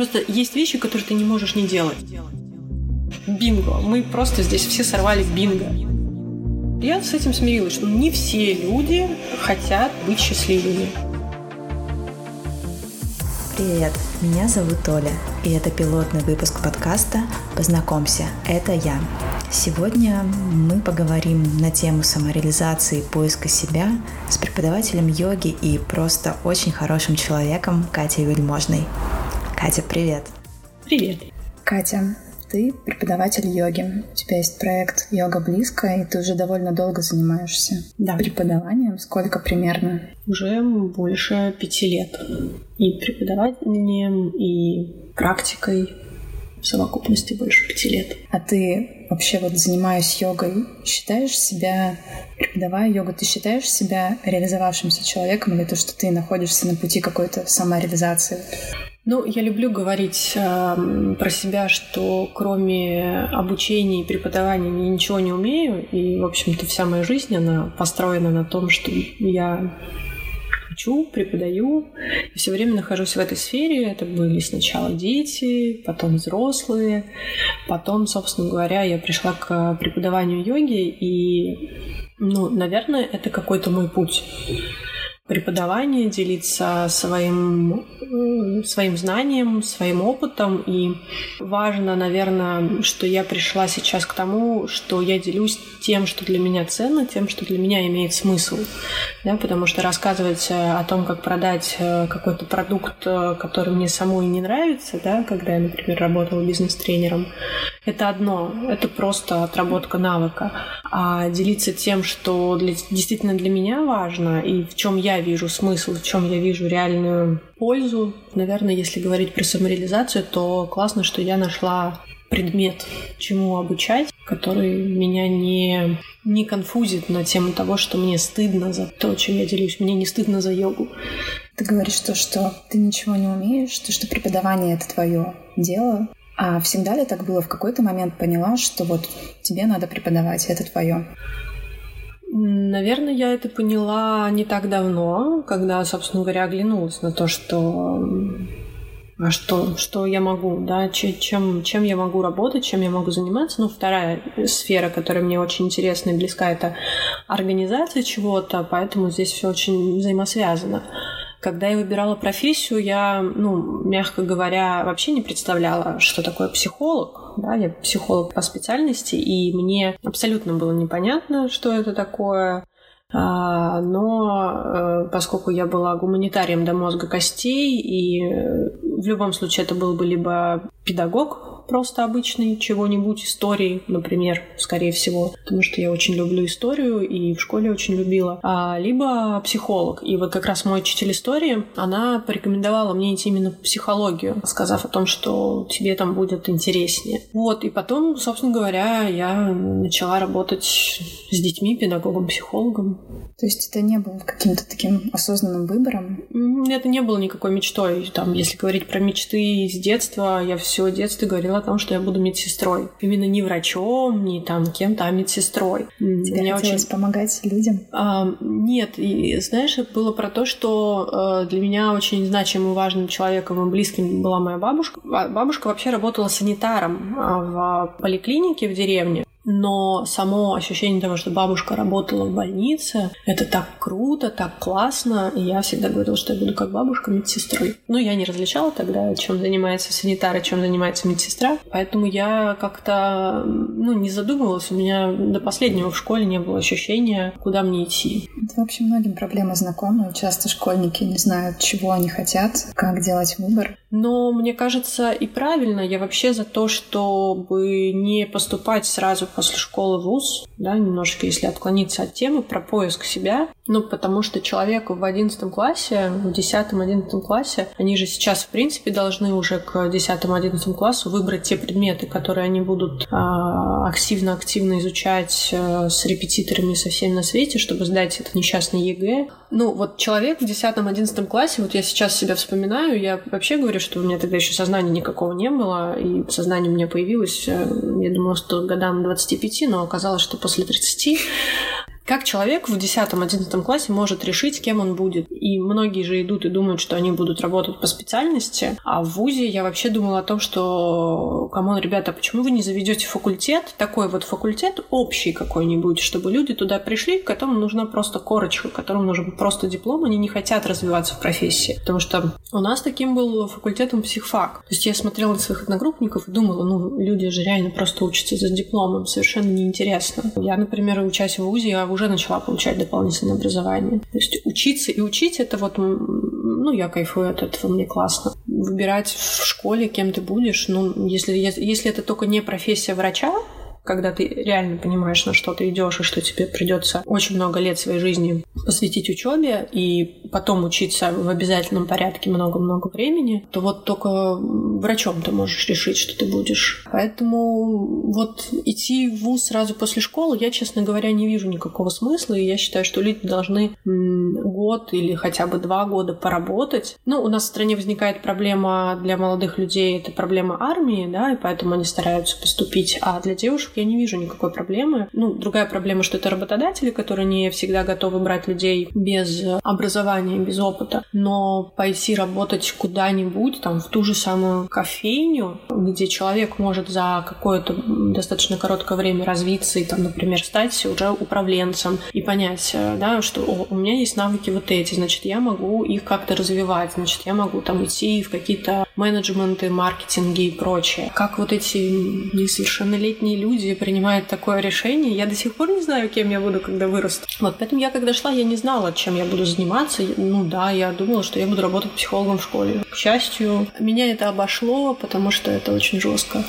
Просто есть вещи, которые ты не можешь не делать. Бинго. Мы просто здесь все сорвали бинго. Я с этим смирилась, что не все люди хотят быть счастливыми. Привет, меня зовут Оля, и это пилотный выпуск подкаста «Познакомься, это я». Сегодня мы поговорим на тему самореализации и поиска себя с преподавателем йоги и просто очень хорошим человеком Катей Вельможной. Катя, привет! Привет! Катя, ты преподаватель йоги. У тебя есть проект «Йога близко», и ты уже довольно долго занимаешься да. преподаванием. Сколько примерно? Уже больше пяти лет. И преподаванием, и практикой в совокупности больше пяти лет. А ты вообще вот занимаясь йогой, считаешь себя, преподавая йогу, ты считаешь себя реализовавшимся человеком или то, что ты находишься на пути какой-то самореализации? Ну, я люблю говорить э, про себя, что кроме обучения и преподавания я ничего не умею. И, в общем-то, вся моя жизнь, она построена на том, что я учу, преподаю. И все время нахожусь в этой сфере. Это были сначала дети, потом взрослые. Потом, собственно говоря, я пришла к преподаванию йоги. И, ну, наверное, это какой-то мой путь преподавание, делиться своим, своим знанием, своим опытом. И важно, наверное, что я пришла сейчас к тому, что я делюсь тем, что для меня ценно, тем, что для меня имеет смысл. Да, потому что рассказывать э, о том, как продать э, какой-то продукт, э, который мне самой не нравится, да, когда я, например, работала бизнес-тренером, это одно, это просто отработка навыка. А делиться тем, что для, действительно для меня важно и в чем я вижу смысл, в чем я вижу реальную пользу. Наверное, если говорить про самореализацию, то классно, что я нашла предмет, чему обучать, который меня не, не конфузит на тему того, что мне стыдно за то, чем я делюсь. Мне не стыдно за йогу. Ты говоришь то, что ты ничего не умеешь, то, что преподавание — это твое дело. А всегда ли так было? В какой-то момент поняла, что вот тебе надо преподавать, это твое? Наверное, я это поняла не так давно, когда, собственно говоря, оглянулась на то, что а что, что я могу, да, чем, чем я могу работать, чем я могу заниматься. Ну, вторая сфера, которая мне очень интересна и близка, это организация чего-то, поэтому здесь все очень взаимосвязано. Когда я выбирала профессию, я, ну, мягко говоря, вообще не представляла, что такое психолог. Да, я психолог по специальности, и мне абсолютно было непонятно, что это такое. А, но э, поскольку я была гуманитарием до мозга костей, и э, в любом случае это был бы либо педагог, просто обычный чего-нибудь, истории, например, скорее всего, потому что я очень люблю историю и в школе очень любила, а, либо психолог. И вот как раз мой учитель истории, она порекомендовала мне идти именно в психологию, сказав о том, что тебе там будет интереснее. Вот, и потом, собственно говоря, я начала работать с детьми, педагогом, психологом. То есть это не было каким-то таким осознанным выбором? Это не было никакой мечтой. Там, если говорить про мечты с детства, я все детство говорила о том, что я буду медсестрой. Именно не врачом, не там кем-то, а медсестрой. Тебе хотелось очень... помогать людям? А, нет, и знаешь, это было про то, что э, для меня очень значимым и важным человеком и близким была моя бабушка. А бабушка вообще работала санитаром а, в поликлинике в деревне. Но само ощущение того, что бабушка работала в больнице, это так круто, так классно. И я всегда говорила, что я буду как бабушка медсестрой. Но я не различала тогда, чем занимается санитар и чем занимается медсестра. Поэтому я как-то ну, не задумывалась. У меня до последнего в школе не было ощущения, куда мне идти. Это вообще многим проблема знакомая. Часто школьники не знают, чего они хотят, как делать выбор. Но мне кажется и правильно. Я вообще за то, чтобы не поступать сразу после школы ВУЗ, да, немножко, если отклониться от темы, про поиск себя. Ну, потому что человеку в одиннадцатом классе, в десятом-одиннадцатом классе, они же сейчас, в принципе, должны уже к десятому-одиннадцатому классу выбрать те предметы, которые они будут активно-активно изучать э, с репетиторами со всеми на свете, чтобы сдать это несчастный ЕГЭ. Ну, вот человек в десятом-одиннадцатом классе, вот я сейчас себя вспоминаю, я вообще говорю, что у меня тогда еще сознания никакого не было, и сознание у меня появилось, э, я думала, что годам 25, но оказалось, что после 30 Как человек в 10-11 классе может решить, кем он будет? И многие же идут и думают, что они будут работать по специальности. А в ВУЗе я вообще думала о том, что, come on, ребята, почему вы не заведете факультет, такой вот факультет общий какой-нибудь, чтобы люди туда пришли, которым нужна просто корочка, которым нужен просто диплом, они не хотят развиваться в профессии. Потому что у нас таким был факультетом психфак. То есть я смотрела на своих одногруппников и думала, ну, люди же реально просто учатся за дипломом, совершенно неинтересно. Я, например, учась в ВУЗе, я уже начала получать дополнительное образование. То есть учиться и учить это вот, ну, я кайфую от этого, мне классно. Выбирать в школе, кем ты будешь, ну, если, если это только не профессия врача, когда ты реально понимаешь, на что ты идешь, и что тебе придется очень много лет своей жизни посвятить учебе и потом учиться в обязательном порядке много-много времени, то вот только врачом ты можешь решить, что ты будешь. Поэтому вот идти в ВУЗ сразу после школы я, честно говоря, не вижу никакого смысла, и я считаю, что люди должны год или хотя бы два года поработать. Ну, у нас в стране возникает проблема для молодых людей, это проблема армии, да, и поэтому они стараются поступить, а для девушек девушек я не вижу никакой проблемы. Ну, другая проблема, что это работодатели, которые не всегда готовы брать людей без образования, без опыта. Но пойти работать куда-нибудь, там, в ту же самую кофейню, где человек может за какое-то достаточно короткое время развиться и, там, например, стать уже управленцем и понять, да, что о, у меня есть навыки вот эти, значит, я могу их как-то развивать, значит, я могу там идти в какие-то менеджменты, маркетинги и прочее. Как вот эти несовершеннолетние люди люди принимают такое решение. Я до сих пор не знаю, кем я буду, когда вырасту. Вот, поэтому я, когда шла, я не знала, чем я буду заниматься. Ну да, я думала, что я буду работать психологом в школе. К счастью, меня это обошло, потому что это очень жестко.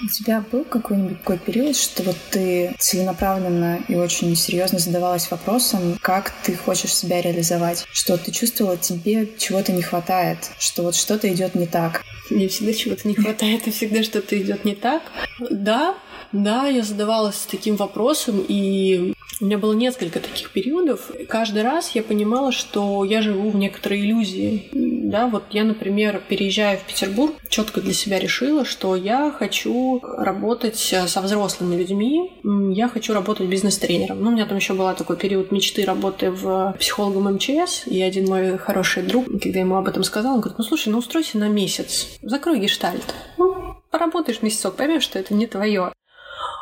У тебя был какой-нибудь такой период, что вот ты целенаправленно и очень серьезно задавалась вопросом, как ты хочешь себя реализовать, что ты чувствовала, тебе чего-то не хватает, что вот что-то идет не так. Мне всегда чего-то не хватает, и всегда что-то идет не так. Да, да, я задавалась таким вопросом, и у меня было несколько таких периодов. Каждый раз я понимала, что я живу в некоторой иллюзии. Да, вот я, например, переезжая в Петербург, четко для себя решила, что я хочу работать со взрослыми людьми, я хочу работать бизнес-тренером. Ну, у меня там еще был такой период мечты работы в психологом МЧС, и один мой хороший друг, когда я ему об этом сказала, он говорит, ну слушай, ну устройся на месяц, закрой гештальт. Ну, поработаешь месяцок, поймешь, что это не твое.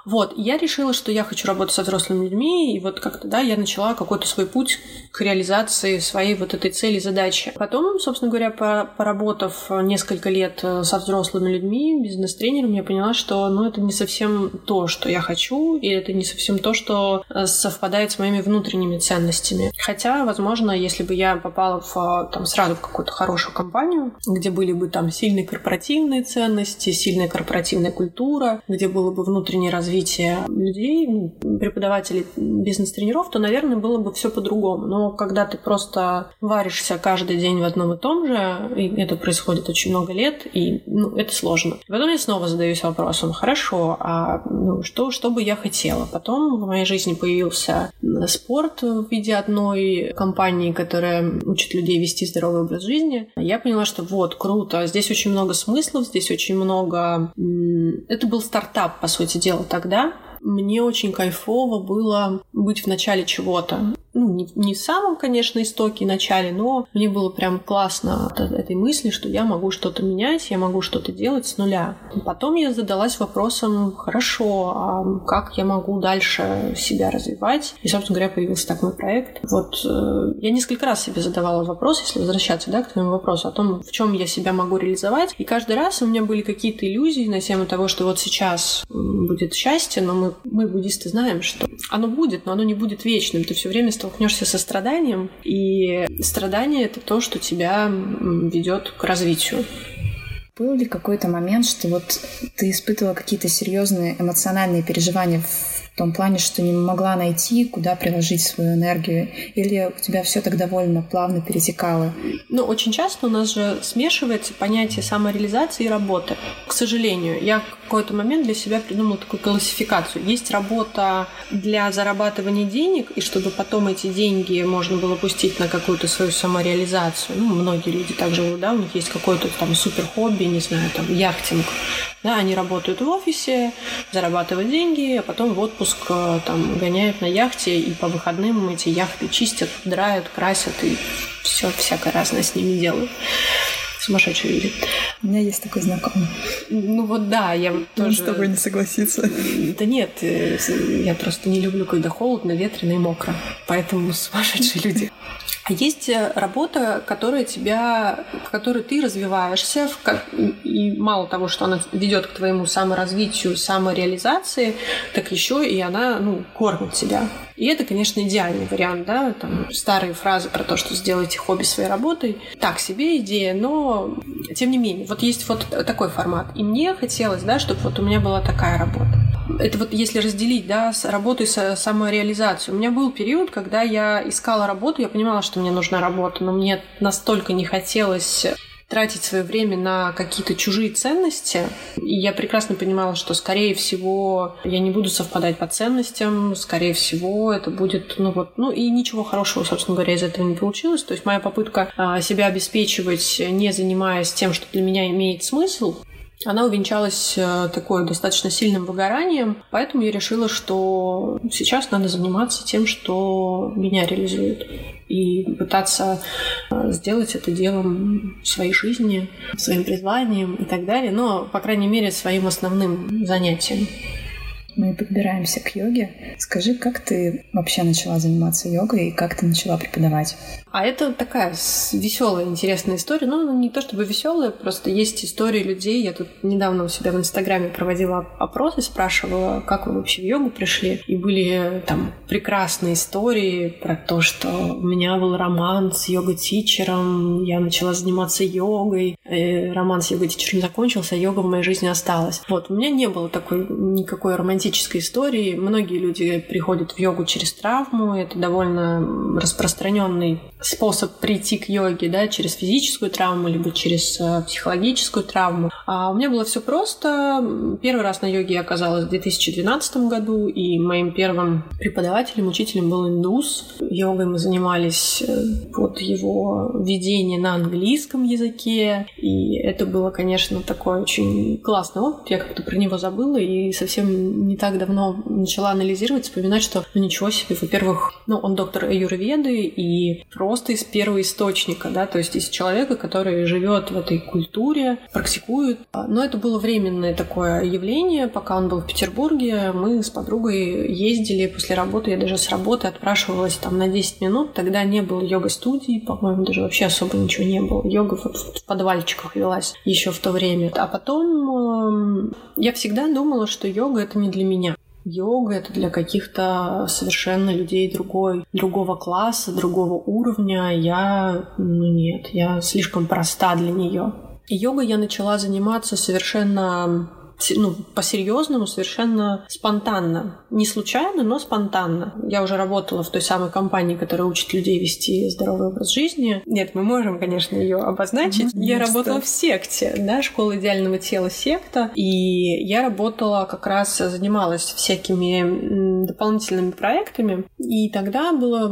Вот, я решила, что я хочу работать со взрослыми людьми, и вот как-то, да, я начала какой-то свой путь к реализации своей вот этой цели, задачи. Потом, собственно говоря, поработав несколько лет э, со взрослыми людьми, бизнес-тренером, я поняла, что, ну, это не совсем то, что я хочу, и это не совсем то, что э, совпадает с моими внутренними ценностями. Хотя, возможно, если бы я попала в, э, там, сразу в какую-то хорошую компанию, где были бы там сильные корпоративные ценности, сильная корпоративная культура, где было бы внутреннее развитие развития людей, ну, преподавателей бизнес-тренеров, то, наверное, было бы все по-другому. Но когда ты просто варишься каждый день в одном и том же, и это происходит очень много лет, и ну, это сложно. И потом я снова задаюсь вопросом, хорошо, а ну, что, что бы я хотела? Потом в моей жизни появился спорт в виде одной компании, которая учит людей вести здоровый образ жизни. Я поняла, что вот, круто, здесь очень много смыслов, здесь очень много... Это был стартап, по сути дела, так тогда мне очень кайфово было быть в начале чего-то ну, не, не в самом, конечно, истоке начале, но мне было прям классно от этой мысли, что я могу что-то менять, я могу что-то делать с нуля. Потом я задалась вопросом, хорошо, а как я могу дальше себя развивать? И, собственно говоря, появился такой проект. Вот э, я несколько раз себе задавала вопрос, если возвращаться да, к твоему вопросу, о том, в чем я себя могу реализовать. И каждый раз у меня были какие-то иллюзии на тему того, что вот сейчас будет счастье, но мы, мы буддисты знаем, что оно будет, но оно не будет вечным. Ты все время столкнешься со страданием, и страдание это то, что тебя ведет к развитию. Был ли какой-то момент, что вот ты испытывала какие-то серьезные эмоциональные переживания в том плане, что не могла найти, куда приложить свою энергию? Или у тебя все так довольно плавно перетекало? Ну, очень часто у нас же смешивается понятие самореализации и работы. К сожалению, я в какой-то момент для себя придумала такую классификацию. Есть работа для зарабатывания денег, и чтобы потом эти деньги можно было пустить на какую-то свою самореализацию. Ну, многие люди так живут, да, у них есть какое-то там супер хобби, не знаю, там, яхтинг Да, они работают в офисе, зарабатывают деньги, а потом в отпуск э, там гоняют на яхте, и по выходным эти яхты чистят, драют, красят и все всякое разное с ними делают сумасшедшие люди. У меня есть такой знакомый. Ну вот да, я Он тоже... с тобой не согласится. Да нет, э, я просто не люблю, когда холодно, ветрено и мокро. Поэтому сумасшедшие люди. А есть э, работа, которая тебя, в которой ты развиваешься, и мало того, что она ведет к твоему саморазвитию, самореализации, так еще и она ну, кормит тебя. И это, конечно, идеальный вариант, да, там старые фразы про то, что сделайте хобби своей работой. Так себе идея, но тем не менее, вот есть вот такой формат. И мне хотелось, да, чтобы вот у меня была такая работа. Это вот если разделить, да, с работой с самореализацией. У меня был период, когда я искала работу, я понимала, что мне нужна работа, но мне настолько не хотелось тратить свое время на какие-то чужие ценности. И я прекрасно понимала, что, скорее всего, я не буду совпадать по ценностям, скорее всего, это будет, ну вот, ну и ничего хорошего, собственно говоря, из этого не получилось. То есть моя попытка а, себя обеспечивать, не занимаясь тем, что для меня имеет смысл, она увенчалась э, такой достаточно сильным выгоранием, поэтому я решила, что сейчас надо заниматься тем, что меня реализует, и пытаться э, сделать это делом своей жизни, своим призванием и так далее, но, по крайней мере, своим основным занятием мы подбираемся к йоге. Скажи, как ты вообще начала заниматься йогой и как ты начала преподавать? А это такая веселая, интересная история. Ну, не то чтобы веселая, просто есть истории людей. Я тут недавно у себя в Инстаграме проводила опросы, спрашивала, как вы вообще в йогу пришли. И были там прекрасные истории про то, что у меня был роман с йога-тичером, я начала заниматься йогой, и роман с йога-тичером закончился, а йога в моей жизни осталась. Вот, у меня не было такой никакой романтической истории. Многие люди приходят в йогу через травму, это довольно распространенный способ прийти к йоге, да, через физическую травму, либо через э, психологическую травму. А у меня было все просто. Первый раз на йоге я оказалась в 2012 году, и моим первым преподавателем, учителем был индус. Йогой мы занимались э, под его ведение на английском языке, и это было, конечно, такой очень классный опыт. Я как-то про него забыла и совсем не так давно начала анализировать, вспоминать, что ну ничего себе, во-первых, ну он доктор аюрведы и просто из первого источника, да, то есть из человека, который живет в этой культуре, практикует. Но это было временное такое явление, пока он был в Петербурге, мы с подругой ездили после работы, я даже с работы отпрашивалась там на 10 минут, тогда не было йога-студии, по-моему, даже вообще особо ничего не было. Йога в подвальчиках велась еще в то время. А потом э, я всегда думала, что йога это не для меня. Йога — это для каких-то совершенно людей другой, другого класса, другого уровня. Я, ну нет, я слишком проста для нее. Йогой я начала заниматься совершенно ну, по-серьезному, совершенно спонтанно. Не случайно, но спонтанно. Я уже работала в той самой компании, которая учит людей вести здоровый образ жизни. Нет, мы можем, конечно, ее обозначить. Mm-hmm. Я работала в секте, да, школа идеального тела секта. И я работала как раз, занималась всякими дополнительными проектами. И тогда было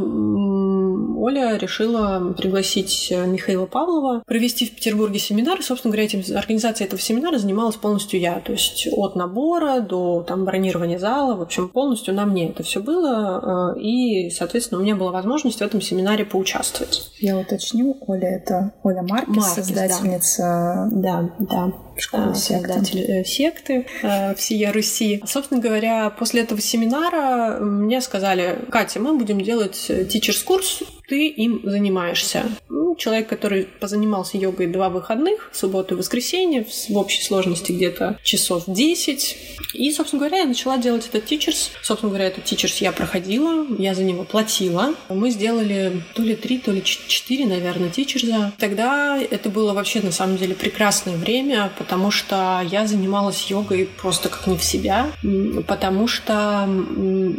Оля решила пригласить Михаила Павлова провести в Петербурге семинар. И, собственно говоря, этим, организацией этого семинара занималась полностью я. То есть от набора до там, бронирования зала, в общем, полностью на мне это все было. Э, и, соответственно, у меня была возможность в этом семинаре поучаствовать. Я уточню, Оля это Оля Маркес, Маркес создательница. Да, да. да школы а, создатель э, секты э, всея Руси. Собственно говоря, после этого семинара мне сказали, Катя, мы будем делать тичерс-курс, ты им занимаешься. Ну, человек, который позанимался йогой два выходных, субботу и воскресенье, в общей сложности где-то часов 10. И, собственно говоря, я начала делать этот тичерс. Собственно говоря, этот тичерс я проходила, я за него платила. Мы сделали то ли три, то ли четыре, наверное, тичерса. Тогда это было вообще, на самом деле, прекрасное время, потому что я занималась йогой просто как не в себя, потому что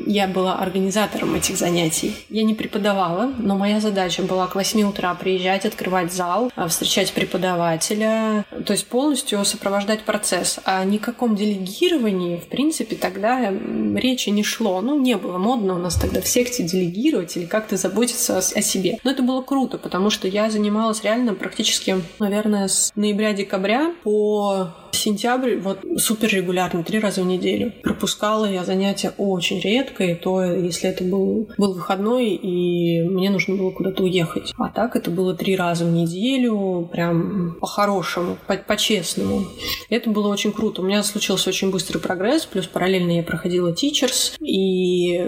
я была организатором этих занятий. Я не преподавала, но моя задача была к 8 утра приезжать, открывать зал, а, встречать преподавателя, то есть полностью сопровождать процесс. О никаком делегировании, в принципе, тогда речи не шло. Ну, не было модно у нас тогда в секте делегировать или как-то заботиться о себе. Но это было круто, потому что я занималась реально практически, наверное, с ноября-декабря по 我 сентябрь вот супер регулярно, три раза в неделю. Пропускала я занятия очень редко, и то, если это был, был выходной, и мне нужно было куда-то уехать. А так это было три раза в неделю, прям по-хорошему, по-честному. Это было очень круто. У меня случился очень быстрый прогресс, плюс параллельно я проходила teachers, и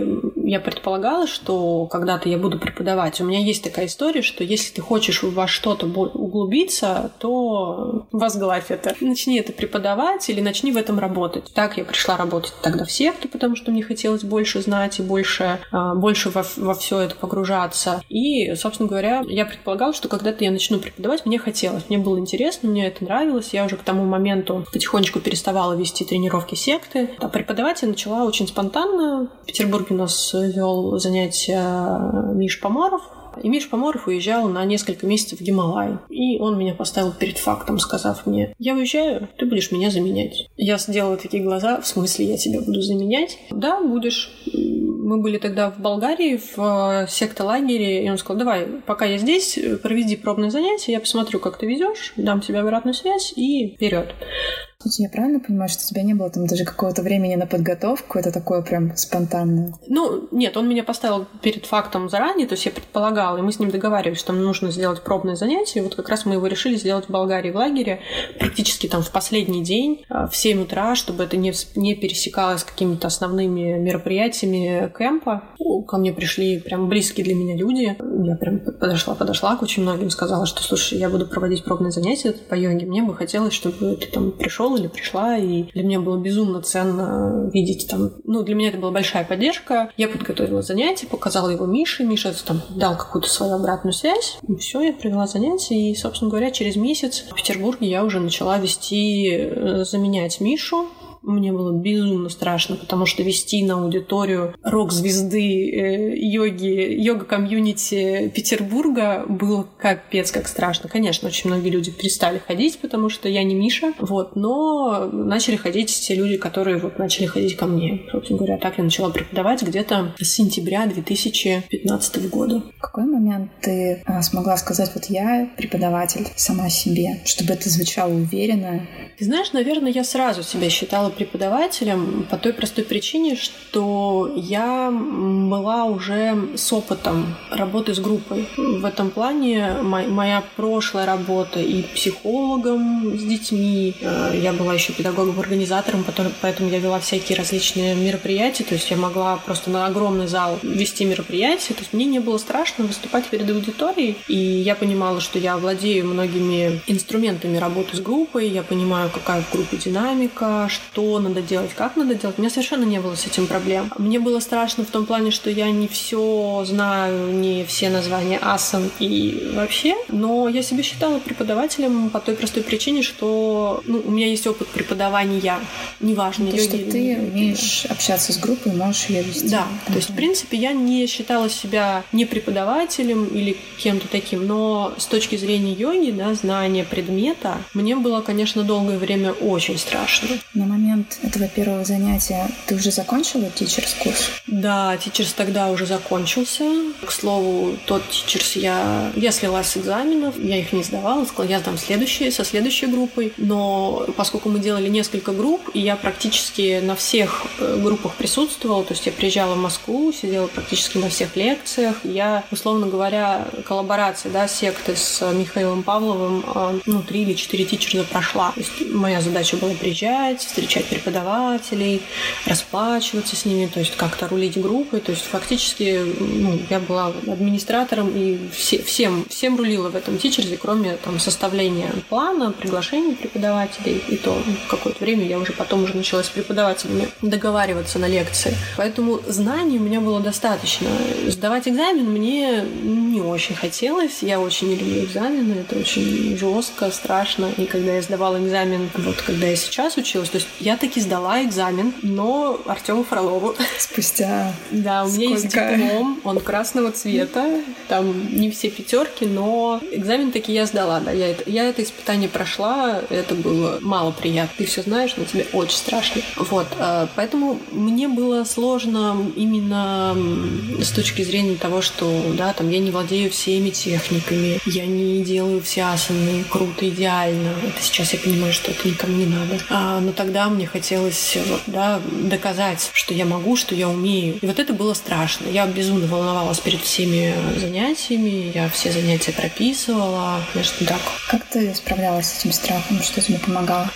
я предполагала, что когда-то я буду преподавать. У меня есть такая история, что если ты хочешь во что-то углубиться, то возглавь это. Начни это преподавать или начни в этом работать. Так я пришла работать тогда в секту, потому что мне хотелось больше знать и больше, а, больше во, во все это погружаться. И, собственно говоря, я предполагала, что когда-то я начну преподавать, мне хотелось, мне было интересно, мне это нравилось. Я уже к тому моменту потихонечку переставала вести тренировки секты. А преподавать я начала очень спонтанно. В Петербурге у нас вел занятия Миш Помаров, и Миш Поморов уезжал на несколько месяцев в Гималай. И он меня поставил перед фактом, сказав мне, я уезжаю, ты будешь меня заменять. Я сделала такие глаза, в смысле я тебя буду заменять? Да, будешь. Мы были тогда в Болгарии, в э, секта-лагере, и он сказал, давай, пока я здесь, проведи пробное занятие, я посмотрю, как ты везешь, дам тебе обратную связь и вперед. Слушай, я правильно понимаю, что у тебя не было там даже какого-то времени на подготовку? Это такое прям спонтанное? Ну, нет, он меня поставил перед фактом заранее, то есть я предполагала, и мы с ним договаривались, что нам нужно сделать пробное занятие. И вот как раз мы его решили сделать в Болгарии в лагере, практически там в последний день, а, в 7 утра, чтобы это не, не пересекалось с какими-то основными мероприятиями кемпа. Ко мне пришли прям близкие для меня люди. Я прям подошла, подошла к очень многим, сказала, что, слушай, я буду проводить пробное занятие по йоге, мне бы хотелось, чтобы ты там пришел пришел пришла, и для меня было безумно ценно видеть там, ну, для меня это была большая поддержка. Я подготовила занятие, показала его Мише, Миша там дал какую-то свою обратную связь, и все, я провела занятие, и, собственно говоря, через месяц в Петербурге я уже начала вести, э, заменять Мишу, мне было безумно страшно, потому что вести на аудиторию рок-звезды э, йоги, йога-комьюнити Петербурга было капец как страшно. Конечно, очень многие люди перестали ходить, потому что я не Миша, вот, но начали ходить те люди, которые вот начали ходить ко мне. Собственно говоря, так я начала преподавать где-то с сентября 2015 года. В какой момент ты а, смогла сказать, вот я преподаватель сама себе, чтобы это звучало уверенно? Ты знаешь, наверное, я сразу себя считала преподавателем по той простой причине, что я была уже с опытом работы с группой. В этом плане моя прошлая работа и психологом с детьми, э, я была еще педагогом-организатором, поэтому я вела всякие различные мероприятия, то есть я могла просто на огромный зал вести мероприятия, то есть мне не было страшно выступать перед аудиторией, и я понимала, что я владею многими инструментами работы с группой, я понимаю, какая в группе динамика, что надо делать, как надо делать. У меня совершенно не было с этим проблем. Мне было страшно в том плане, что я не все знаю, не все названия асан и вообще, но я себя считала преподавателем по той простой причине, что ну, у меня есть опыт преподавания, неважно. То, что ты умеешь общаться с группой, можешь ее вести. Да, то есть, в принципе, я не считала себя не преподавателем или кем-то таким, но с точки зрения йоги, да, знания предмета, мне было, конечно, долгое время очень страшно. На момент момент этого первого занятия ты уже закончила тичерс курс? Да, тичерс тогда уже закончился. К слову, тот тичерс я, я слила с экзаменов, я их не сдавала, сказала, я сдам следующие, со следующей группой. Но поскольку мы делали несколько групп, и я практически на всех э, группах присутствовала, то есть я приезжала в Москву, сидела практически на всех лекциях, я, условно говоря, коллаборация, да, секты с Михаилом Павловым, э, ну, три или четыре тичерса прошла. То есть моя задача была приезжать, встречать преподавателей, расплачиваться с ними, то есть как-то рулить группой. То есть фактически ну, я была администратором и все, всем, всем рулила в этом тичерзе, кроме там, составления плана, приглашения преподавателей. И то какое-то время я уже потом уже начала с преподавателями договариваться на лекции. Поэтому знаний у меня было достаточно. Сдавать экзамен мне не очень хотелось. Я очень не люблю экзамены. Это очень жестко, страшно. И когда я сдавала экзамен, вот когда я сейчас училась, то есть я таки сдала экзамен, но Артему Фролову. Спустя Да, у меня есть диплом, он красного цвета, там не все пятерки, но экзамен таки я сдала, да, я это, я это испытание прошла, это было мало приятно. Ты все знаешь, но тебе очень страшно. Вот, э, поэтому мне было сложно именно с точки зрения того, что, да, там я не владею всеми техниками, я не делаю все асаны круто, идеально. Это сейчас я понимаю, что это никому не надо. А, но тогда мне хотелось, вот, да, доказать, что я могу, что я умею. И вот это было страшно. Я безумно волновалась перед всеми занятиями, я все занятия прописывала. Конечно, так. как ты справлялась с этим страхом? Что тебе помогало?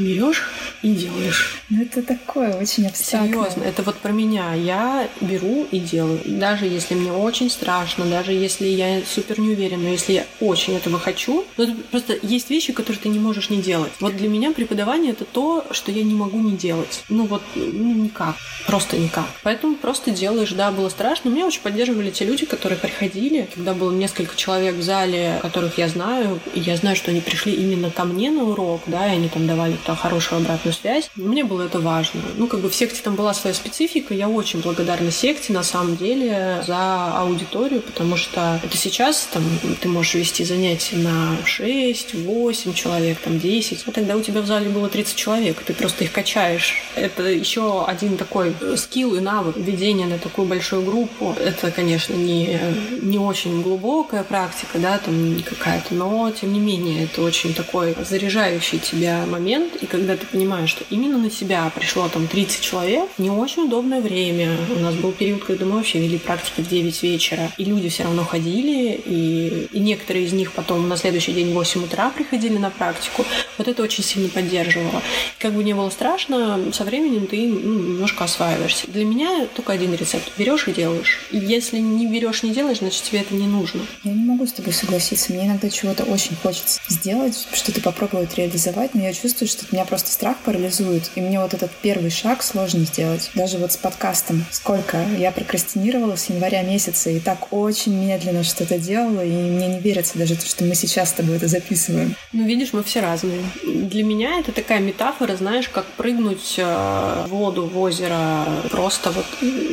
Берешь и делаешь. Ну, это такое очень абстрактное. Серьезно, это вот про меня. Я беру и делаю. Даже если мне очень страшно, даже если я супер не уверена, но если я очень этого хочу, ну, это просто есть вещи, которые ты не можешь не делать. Вот для меня преподавание это то, что я не могу не делать. Ну вот, ну никак. Просто никак. Поэтому просто делаешь. Да, было страшно. Меня очень поддерживали те люди, которые приходили, когда было несколько человек в зале, которых я знаю, и я знаю, что они пришли именно ко мне на урок, да, и они там давали там хорошую обратную связь. Мне было это важно. Ну, как бы в секте там была своя специфика. Я очень благодарна секте, на самом деле, за аудиторию, потому что это сейчас там ты можешь вести занятия на 6, 8 человек, там 10. А тогда у тебя в зале было 30 человек, ты просто их качаешь. Это еще один такой скилл и навык ведения на такую большую группу. Это, конечно, не, не очень глубокая практика, да, там какая-то, но тем не менее это очень такой заряжающий тебя момент, и когда ты понимаешь, что именно на себя пришло там 30 человек, не очень удобное время. У нас был период, когда мы вообще вели практики в 9 вечера, и люди все равно ходили, и, и некоторые из них потом на следующий день в 8 утра приходили на практику. Вот это очень сильно поддерживало. И как бы не было страшно, со временем ты ну, немножко осваиваешься. Для меня только один рецепт. Берешь и делаешь. И если не берешь, не делаешь, значит тебе это не нужно. Я не могу с тобой согласиться. Мне иногда чего-то очень хочется сделать, что-то попробовать реализовать, но я чувствую, что меня просто страх парализует. И мне вот этот первый шаг сложно сделать. Даже вот с подкастом. Сколько я прокрастинировала с января месяца и так очень медленно что-то делала, и мне не верится даже, то, что мы сейчас с тобой это записываем. Ну, видишь, мы все разные. Для меня это такая метафора, знаешь, как прыгнуть э, в воду, в озеро, просто вот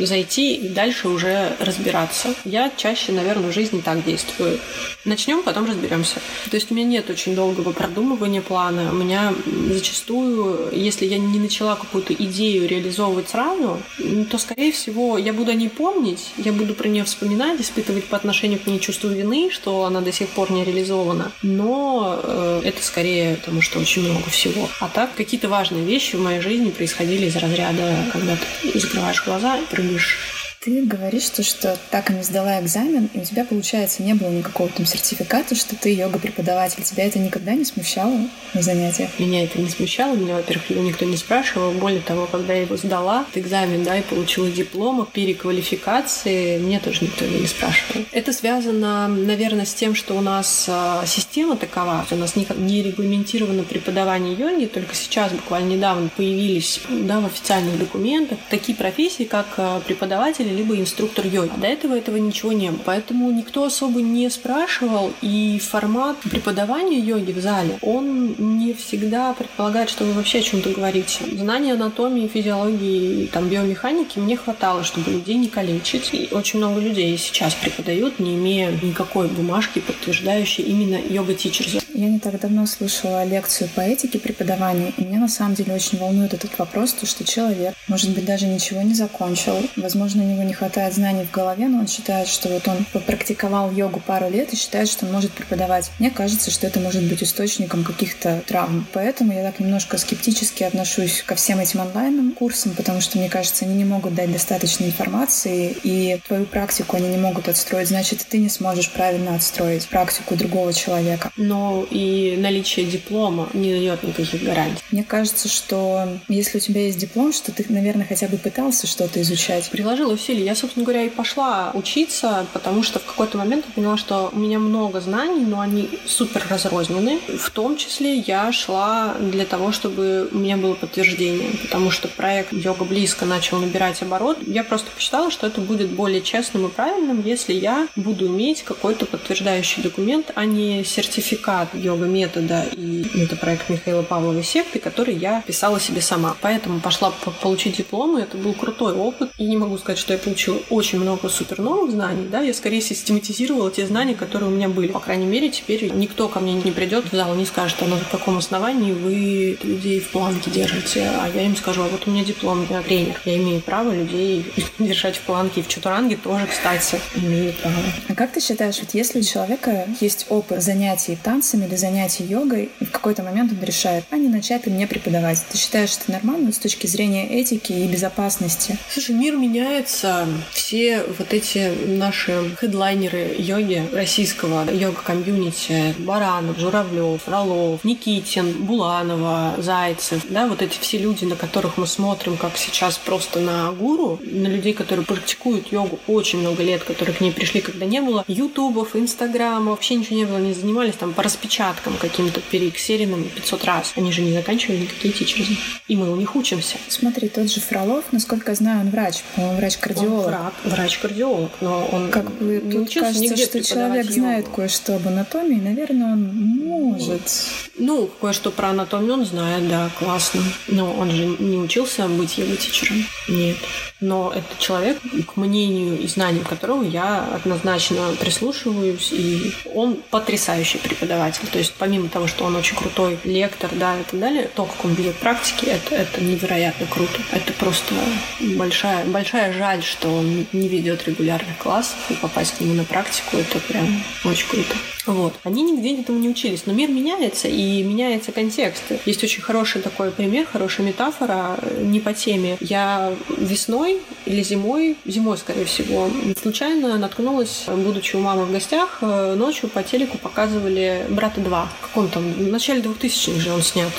зайти и дальше уже разбираться. Я чаще, наверное, в жизни так действую. Начнем, потом разберемся. То есть у меня нет очень долгого продумывания плана. У меня зачастую, если я не начала какую-то идею реализовывать сразу, то, скорее всего, я буду о ней помнить, я буду про нее вспоминать, испытывать по отношению к ней чувство вины, что она до сих пор не реализована. Но э, это скорее потому, что очень много всего. А так, какие-то важные вещи в моей жизни происходили из разряда, когда ты закрываешь глаза и прыгаешь Ты говоришь, то, что так и не сдала экзамен, и у тебя, получается, не было никакого там сертификата, что ты йога-преподаватель. Тебя это никогда не смущало на занятиях? Меня это не смущало, меня, во-первых, его никто не спрашивал. Более того, когда я его сдала, экзамен, да, и получила диплом о переквалификации, мне тоже никто не спрашивал. Это связано, наверное, с тем, что у нас а, система такова, у нас не, регламентировано преподавание йоги, только сейчас, буквально недавно, появились да, в официальных документах такие профессии, как а, преподаватель либо инструктор йоги. А до этого этого ничего не было. Поэтому никто особо не спрашивал, и формат преподавания йоги в зале, он не всегда предполагает, что вы вообще о чем-то говорите. Знания анатомии, физиологии, там, биомеханики мне хватало, чтобы людей не калечить. И очень много людей сейчас преподают, не имея никакой бумажки, подтверждающей именно йога-тичерс. Я не так давно слышала лекцию по этике преподавания, и меня на самом деле очень волнует этот вопрос, то, что человек, может быть, даже ничего не закончил, возможно, у него не хватает знаний в голове, но он считает, что вот он попрактиковал йогу пару лет и считает, что он может преподавать. Мне кажется, что это может быть источником каких-то травм. Поэтому я так немножко скептически отношусь ко всем этим онлайн курсам, потому что, мне кажется, они не могут дать достаточно информации, и твою практику они не могут отстроить, значит, ты не сможешь правильно отстроить практику другого человека. Но и наличие диплома не дает никаких гарантий. Мне кажется, что если у тебя есть диплом, что ты, наверное, хотя бы пытался что-то изучать. Приложила усилий. Я, собственно говоря, и пошла учиться, потому что в какой-то момент я поняла, что у меня много знаний, но они супер разрознены. В том числе я шла для того, чтобы у меня было подтверждение, потому что проект «Йога близко» начал набирать оборот. Я просто посчитала, что это будет более честным и правильным, если я буду иметь какой-то подтверждающий документ, а не сертификат, йога-метода, и это проект Михаила Павлова «Секты», который я писала себе сама. Поэтому пошла получить диплом, и это был крутой опыт. И не могу сказать, что я получила очень много супер новых знаний, да, я скорее систематизировала те знания, которые у меня были. По крайней мере, теперь никто ко мне не придет в зал, не скажет, а на каком основании вы людей в планке держите, а я им скажу, а вот у меня диплом, я тренер, я имею право людей держать в планке. И в чатуранге тоже, кстати, имею право. А как ты считаешь, вот если у человека есть опыт занятий танцами или занятий йогой, и в какой-то момент он решает, а не начать ли мне преподавать, ты считаешь, что это нормально с точки зрения этики и безопасности? Слушай, мир меняется. Все вот эти наши хедлайнеры йоги российского йога-комьюнити, Баранов, Журавлев, Фролов, Никитин, Буланова, Зайцев, да, вот эти все люди, на которых мы смотрим, как сейчас просто на гуру, на людей, которые практикуют йогу очень много лет, которые к ней пришли, когда не было ютубов, инстаграмов, вообще ничего не было, не занимались там по распечаткам каким-то переэкселенным 500 раз. Они же не заканчивали никакие тичеры. И мы у них учимся. Смотри, тот же Фролов, насколько я знаю, он врач, по врач-кардиолог. Он врач-кардиолог, но он как бы не кажется, что человек йогу. знает кое-что об анатомии, наверное, он может. Ну, кое-что про анатомию он знает, да, классно. Но он же не учился быть йога-тичером. Нет. Но это человек, к мнению и знаниям которого я однозначно прислушиваюсь, и он потрясающий преподаватель. То есть помимо того, что он очень крутой лектор, да, и так далее, то, как он ведет практики, это, это невероятно круто. Это просто большая, большая жаль, что он не ведет регулярных классов, и попасть к нему на практику, это прям очень круто. Вот. Они нигде этому не учились. Но мир меняется, и меняется контекст. Есть очень хороший такой пример, хорошая метафора, не по теме. Я весной или зимой, зимой, скорее всего, случайно наткнулась, будучи у мамы в гостях, э, ночью по телеку показывали «Брата 2». В каком там, в начале 2000-х же он снят.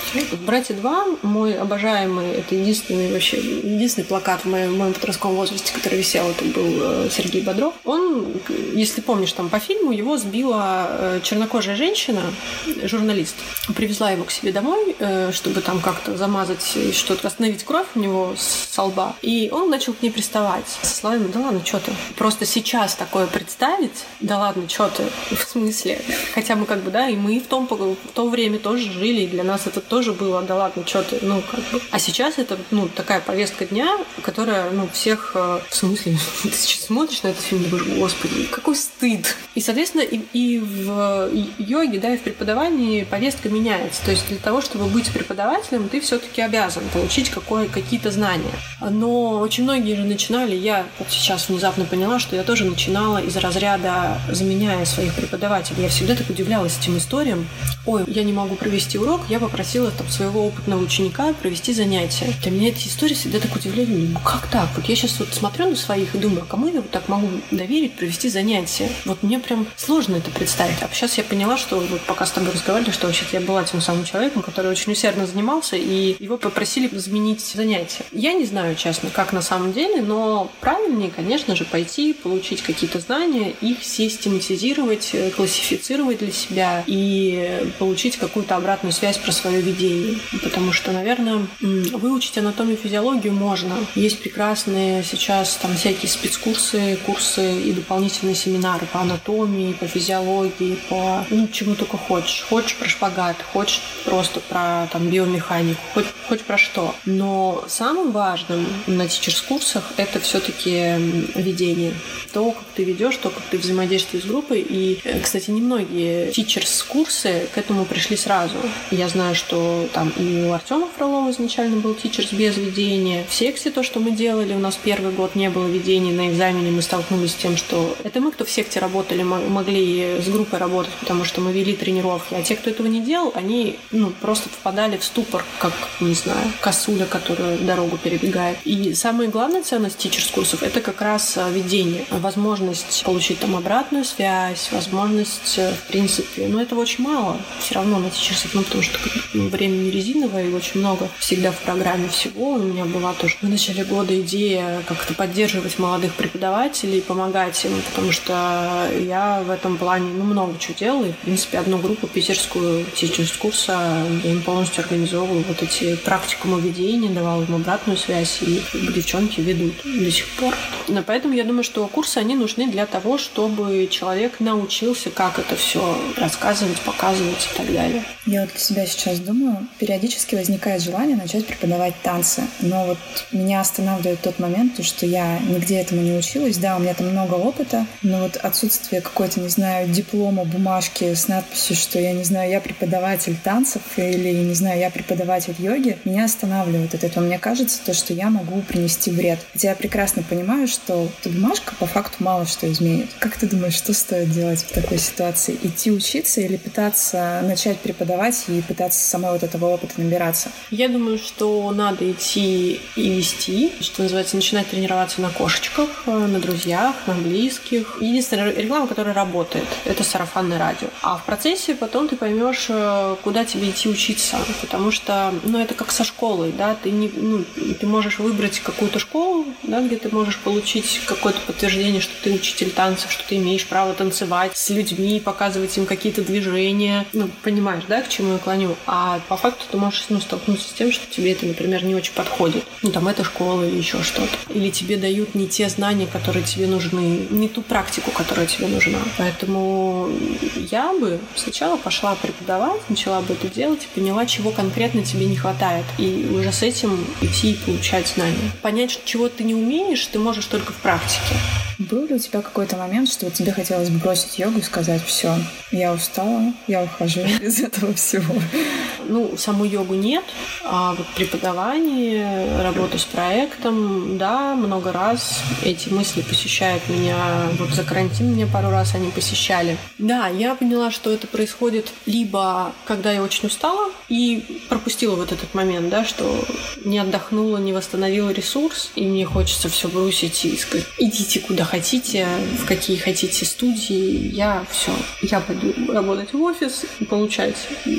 «Братья 2» мой обожаемый, это единственный вообще, единственный плакат в моем, в моем подростковом возрасте, который висел, это был э, Сергей Бодров. Он, если помнишь, там по фильму его сбила Э, чернокожая женщина, журналист, привезла его к себе домой, чтобы там как-то замазать, что-то остановить кровь у него с лба. И он начал к ней приставать со словами, да ладно, что ты? Просто сейчас такое представить, да ладно, что ты? В смысле? Хотя мы как бы, да, и мы в, том, в то время тоже жили, и для нас это тоже было, да ладно, что ты? Ну, как бы. А сейчас это, ну, такая повестка дня, которая, ну, всех... Э, в смысле? Ты сейчас смотришь на этот фильм думаешь, господи, какой стыд. И, соответственно, и, и в йоге, да, и в преподавании повестка меняется. То есть для того, чтобы быть преподавателем, ты все-таки обязан получить какое, какие-то знания. Но очень многие же начинали, я вот сейчас внезапно поняла, что я тоже начинала из разряда, заменяя своих преподавателей. Я всегда так удивлялась этим историям. Ой, я не могу провести урок, я попросила там, своего опытного ученика провести занятие. Для меня эти истории всегда так удивляли. Ну как так? Вот я сейчас вот смотрю на своих и думаю, кому я вот так могу доверить провести занятие? Вот мне прям сложно это представить. А сейчас я поняла, что вот пока с тобой разговаривали, что вообще я была тем самым человеком, который очень усердно занимался, и его попросили заменить занятия. Я не знаю, честно, как на самом деле, но правильнее, конечно же, пойти, получить какие-то знания, их систематизировать, классифицировать для себя и получить какую-то обратную связь про свое видение. Потому что, наверное, выучить анатомию и физиологию можно. Есть прекрасные сейчас там всякие спецкурсы, курсы и дополнительные семинары по анатомии, по физиологии, по ну, чему только хочешь. Хочешь про шпагат, хочешь просто про там, биомеханику, хоть, хоть про что. Но самым важным на тичерс-курсах это все-таки ведение. То, как ты ведешь, то, как ты взаимодействуешь с группой. И, э, кстати, немногие тичерс-курсы к этому пришли сразу. Я знаю, что там и у Артема Фролова изначально был тичерс без ведения. В сексе то, что мы делали, у нас первый год не было ведения на экзамене, мы столкнулись с тем, что это мы, кто в секте работали, могли с группой работать, потому что мы вели тренировки. А те, кто этого не делал, они ну, просто впадали в ступор, как, не знаю, косуля, которая дорогу перебегает. И самая главная ценность тичерс-курсов — это как раз а, ведение. Возможность получить там обратную связь, возможность, э, в принципе, но этого очень мало все равно на тичерсах, ну, потому что время не резиновое, и очень много всегда в программе всего. У меня была тоже в начале года идея как-то поддерживать молодых преподавателей, помогать им, потому что я в этом плане, ну, много чего делал. И, в принципе, одну группу питерскую сейчас курса я им полностью организовывала вот эти практикумы ведения, давала им обратную связь, и девчонки ведут до сих пор. Но поэтому я думаю, что курсы, они нужны для того, чтобы человек научился, как это все рассказывать, рассказывать, показывать и так далее. Я вот для себя сейчас думаю, периодически возникает желание начать преподавать танцы, но вот меня останавливает тот момент, что я нигде этому не училась. Да, у меня там много опыта, но вот отсутствие какой-то, не знаю, диплома, бумажки с надписью, что я не знаю, я преподаватель танцев или, не знаю, я преподаватель йоги, меня останавливает от этого. Мне кажется, то, что я могу принести вред. Хотя я прекрасно понимаю, что эта бумажка по факту мало что изменит. Как ты думаешь, что стоит делать в такой ситуации? Идти учиться или пытаться начать преподавать и пытаться самой вот этого опыта набираться? Я думаю, что надо идти и вести, что называется, начинать тренироваться на кошечках, э, на друзьях, на близких. Единственная реклама, которая работает, это сарафанное радио. А в процессе потом ты поймешь, э, куда тебе идти учиться, потому что, ну, это как со школой, да, ты не, ну, ты можешь выбрать какую-то школу, да, где ты можешь получить какое-то подтверждение, что ты учитель танцев, что ты имеешь право танцевать с людьми, показывать им какие-то движения. Ну, понимаешь, да, к чему я клоню. А по факту ты можешь ну, столкнуться с тем, что тебе это, например, не очень подходит. Ну, там, это школа или еще что-то. Или тебе дают не те знания, которые тебе нужны, не ту практику, которая тебе нужна. Поэтому я бы сначала пошла преподавать, начала бы это делать и поняла, чего конкретно тебе не хватает. И уже с этим идти и получать знания. Понять, чего ты не умеешь, ты можешь только в практике. Был ли у тебя какой-то момент, что тебе хотелось бы бросить йогу и сказать, все, я устала, я ухожу из этого всего? Ну, саму йогу нет, а вот преподавание, работу с проектом, да, много раз эти мысли посещают меня. Вот за карантин меня пару раз они посещали. Да, я поняла, что это происходит либо когда я очень устала и пропустила вот этот момент, да, что не отдохнула, не восстановила ресурс, и мне хочется все бросить и сказать, идите куда хотите, в какие хотите студии, я все, я пойду работать в офис, получать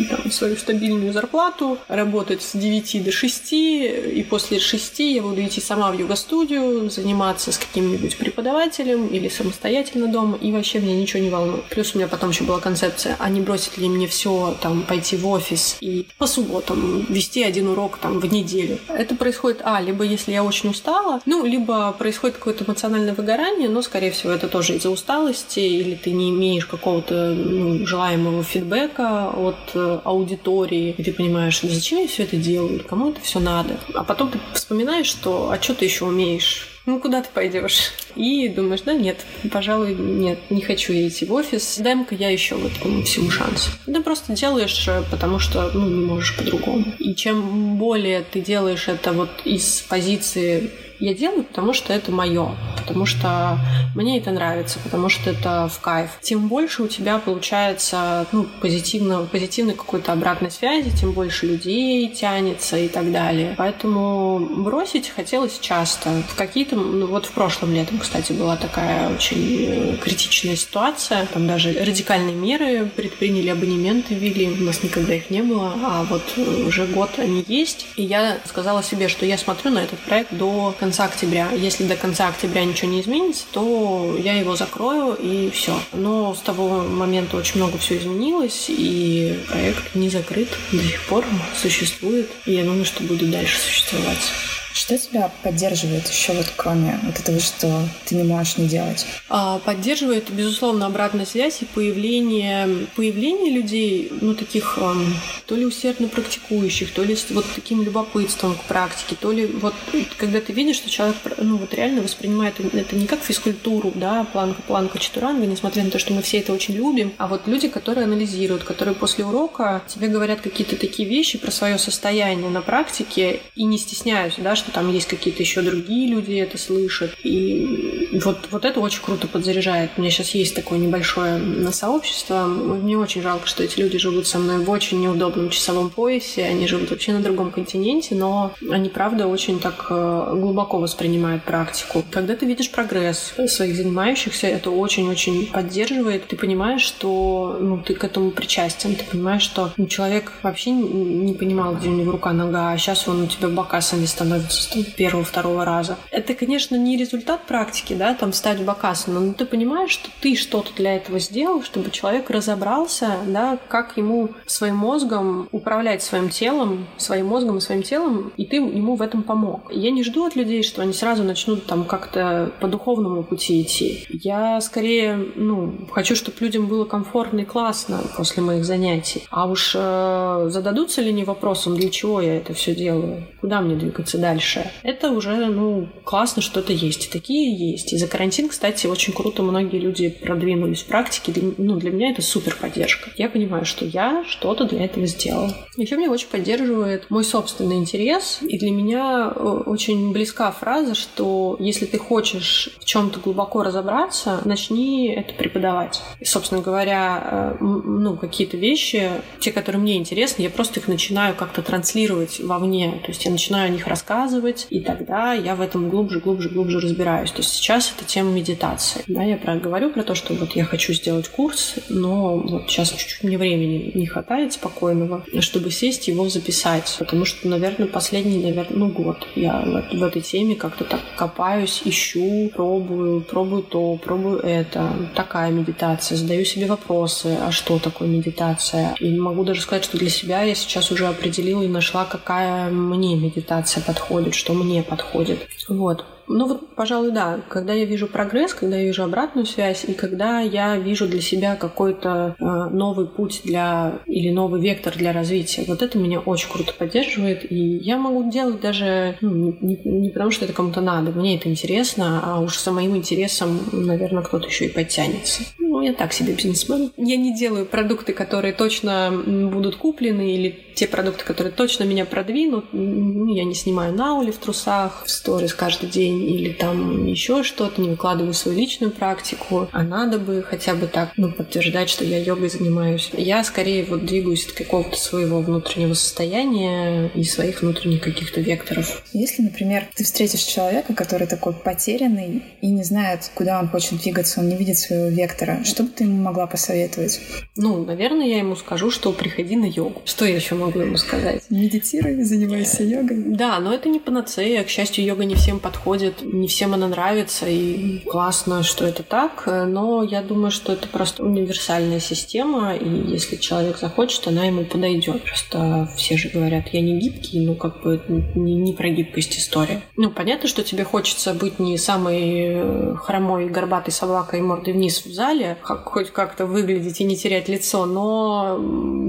там, свою стабильную зарплату, работать с 9 до 6, и после 6 я буду идти сама в йога-студию, заниматься с каким-нибудь преподавателем или самостоятельно дома, и вообще меня ничего не волнует. Плюс у меня потом еще была концепция, а не бросит ли мне все там пойти в офис и по субботам вести один урок там в неделю. Это происходит, а, либо если я очень устала, ну, либо происходит какое-то эмоциональное выгорание, но, скорее всего, это тоже из-за усталости, или ты не имеешь какого-то ну, желаемого фидбэка от э, аудитории, и ты понимаешь, зачем я все это делаю, кому это все надо. А потом ты вспоминаешь, что а что ты еще умеешь? Ну куда ты пойдешь? И думаешь, да нет, пожалуй, нет, не хочу я идти в офис. Дай-ка я еще вот этому всему шанс. Ты просто делаешь, э, потому что ну, не можешь по-другому. И чем более ты делаешь это вот из позиции я делаю, потому что это мое, потому что мне это нравится, потому что это в кайф. Тем больше у тебя получается ну, позитивно, позитивной какой-то обратной связи, тем больше людей тянется и так далее. Поэтому бросить хотелось часто. В какие-то, ну вот в прошлом летом, кстати, была такая очень э, критичная ситуация. Там даже радикальные меры предприняли, абонементы ввели. У нас никогда их не было, а вот уже год они есть. И я сказала себе, что я смотрю на этот проект до конца конца октября. Если до конца октября ничего не изменится, то я его закрою и все. Но с того момента очень много все изменилось, и проект не закрыт, до сих пор существует, и я думаю, что будет дальше существовать. Что тебя поддерживает еще вот кроме вот этого, что ты не можешь не делать? А, поддерживает, безусловно, обратная связь и появление, появление людей, ну, таких эм, то ли усердно практикующих, то ли с вот таким любопытством к практике, то ли вот когда ты видишь, что человек, ну, вот реально воспринимает это не как физкультуру, да, планка, планка, чатуранга, несмотря на то, что мы все это очень любим, а вот люди, которые анализируют, которые после урока тебе говорят какие-то такие вещи про свое состояние на практике и не стесняются, да, что там есть какие-то еще другие люди это слышат. И вот, вот это очень круто подзаряжает. У меня сейчас есть такое небольшое сообщество. Мне очень жалко, что эти люди живут со мной в очень неудобном часовом поясе. Они живут вообще на другом континенте, но они, правда, очень так э, глубоко воспринимают практику. Когда ты видишь прогресс своих занимающихся, это очень-очень поддерживает. Ты понимаешь, что ну, ты к этому причастен. Ты понимаешь, что ну, человек вообще не понимал, где у него рука, нога, а сейчас он у тебя бока сами становится с первого-второго раза. Это, конечно, не результат практики, да, там встать в бакасану, но ты понимаешь, что ты что-то для этого сделал, чтобы человек разобрался, да, как ему своим мозгом управлять своим телом, своим мозгом и своим телом, и ты ему в этом помог. Я не жду от людей, что они сразу начнут там как-то по духовному пути идти. Я скорее, ну, хочу, чтобы людям было комфортно и классно после моих занятий. А уж э, зададутся ли они вопросом, для чего я это все делаю, куда мне двигаться дальше, это уже, ну, классно, что это есть. И такие есть. И за карантин, кстати, очень круто многие люди продвинулись в практике. Для, ну, для меня это супер поддержка. Я понимаю, что я что-то для этого сделала. Еще меня очень поддерживает мой собственный интерес. И для меня э, очень близка фраза, что если ты хочешь в чем-то глубоко разобраться, начни это преподавать. И, собственно говоря, э, ну, какие-то вещи, те, которые мне интересны, я просто их начинаю как-то транслировать вовне. То есть я начинаю о них рассказывать, и тогда я в этом глубже, глубже, глубже разбираюсь. То есть сейчас это тема медитации. Да, я про говорю про то, что вот я хочу сделать курс, но вот сейчас чуть-чуть мне времени не хватает спокойного, чтобы сесть его записать. Потому что, наверное, последний, наверное, ну, год я в, в этой теме как-то так копаюсь, ищу, пробую, пробую то, пробую это. Такая медитация. Задаю себе вопросы, а что такое медитация? И могу даже сказать, что для себя я сейчас уже определила и нашла, какая мне медитация подходит, что мне подходит. Вот. Ну вот, пожалуй, да. Когда я вижу прогресс, когда я вижу обратную связь, и когда я вижу для себя какой-то э, новый путь для или новый вектор для развития, вот это меня очень круто поддерживает. И я могу делать даже ну, не, не потому, что это кому-то надо, мне это интересно, а уж за моим интересом, наверное, кто-то еще и подтянется. Ну, я так себе бизнесмен. Я не делаю продукты, которые точно будут куплены, или те продукты, которые точно меня продвинут. Ну, я не снимаю наули в трусах, в сторис каждый день или там еще что-то, не выкладываю свою личную практику, а надо бы хотя бы так, ну, подтверждать, что я йогой занимаюсь. Я скорее вот двигаюсь от какого-то своего внутреннего состояния и своих внутренних каких-то векторов. Если, например, ты встретишь человека, который такой потерянный и не знает, куда он хочет двигаться, он не видит своего вектора, что бы ты ему могла посоветовать? Ну, наверное, я ему скажу, что приходи на йогу. Что я еще могу ему сказать? Медитируй, занимайся йогой. Да, но это не панацея. К счастью, йога не всем подходит не всем она нравится, и классно, что это так, но я думаю, что это просто универсальная система, и если человек захочет, она ему подойдет. Просто все же говорят, я не гибкий, ну как бы не, не про гибкость история. Ну, понятно, что тебе хочется быть не самой э, хромой, горбатой собакой мордой вниз в зале, как, хоть как-то выглядеть и не терять лицо, но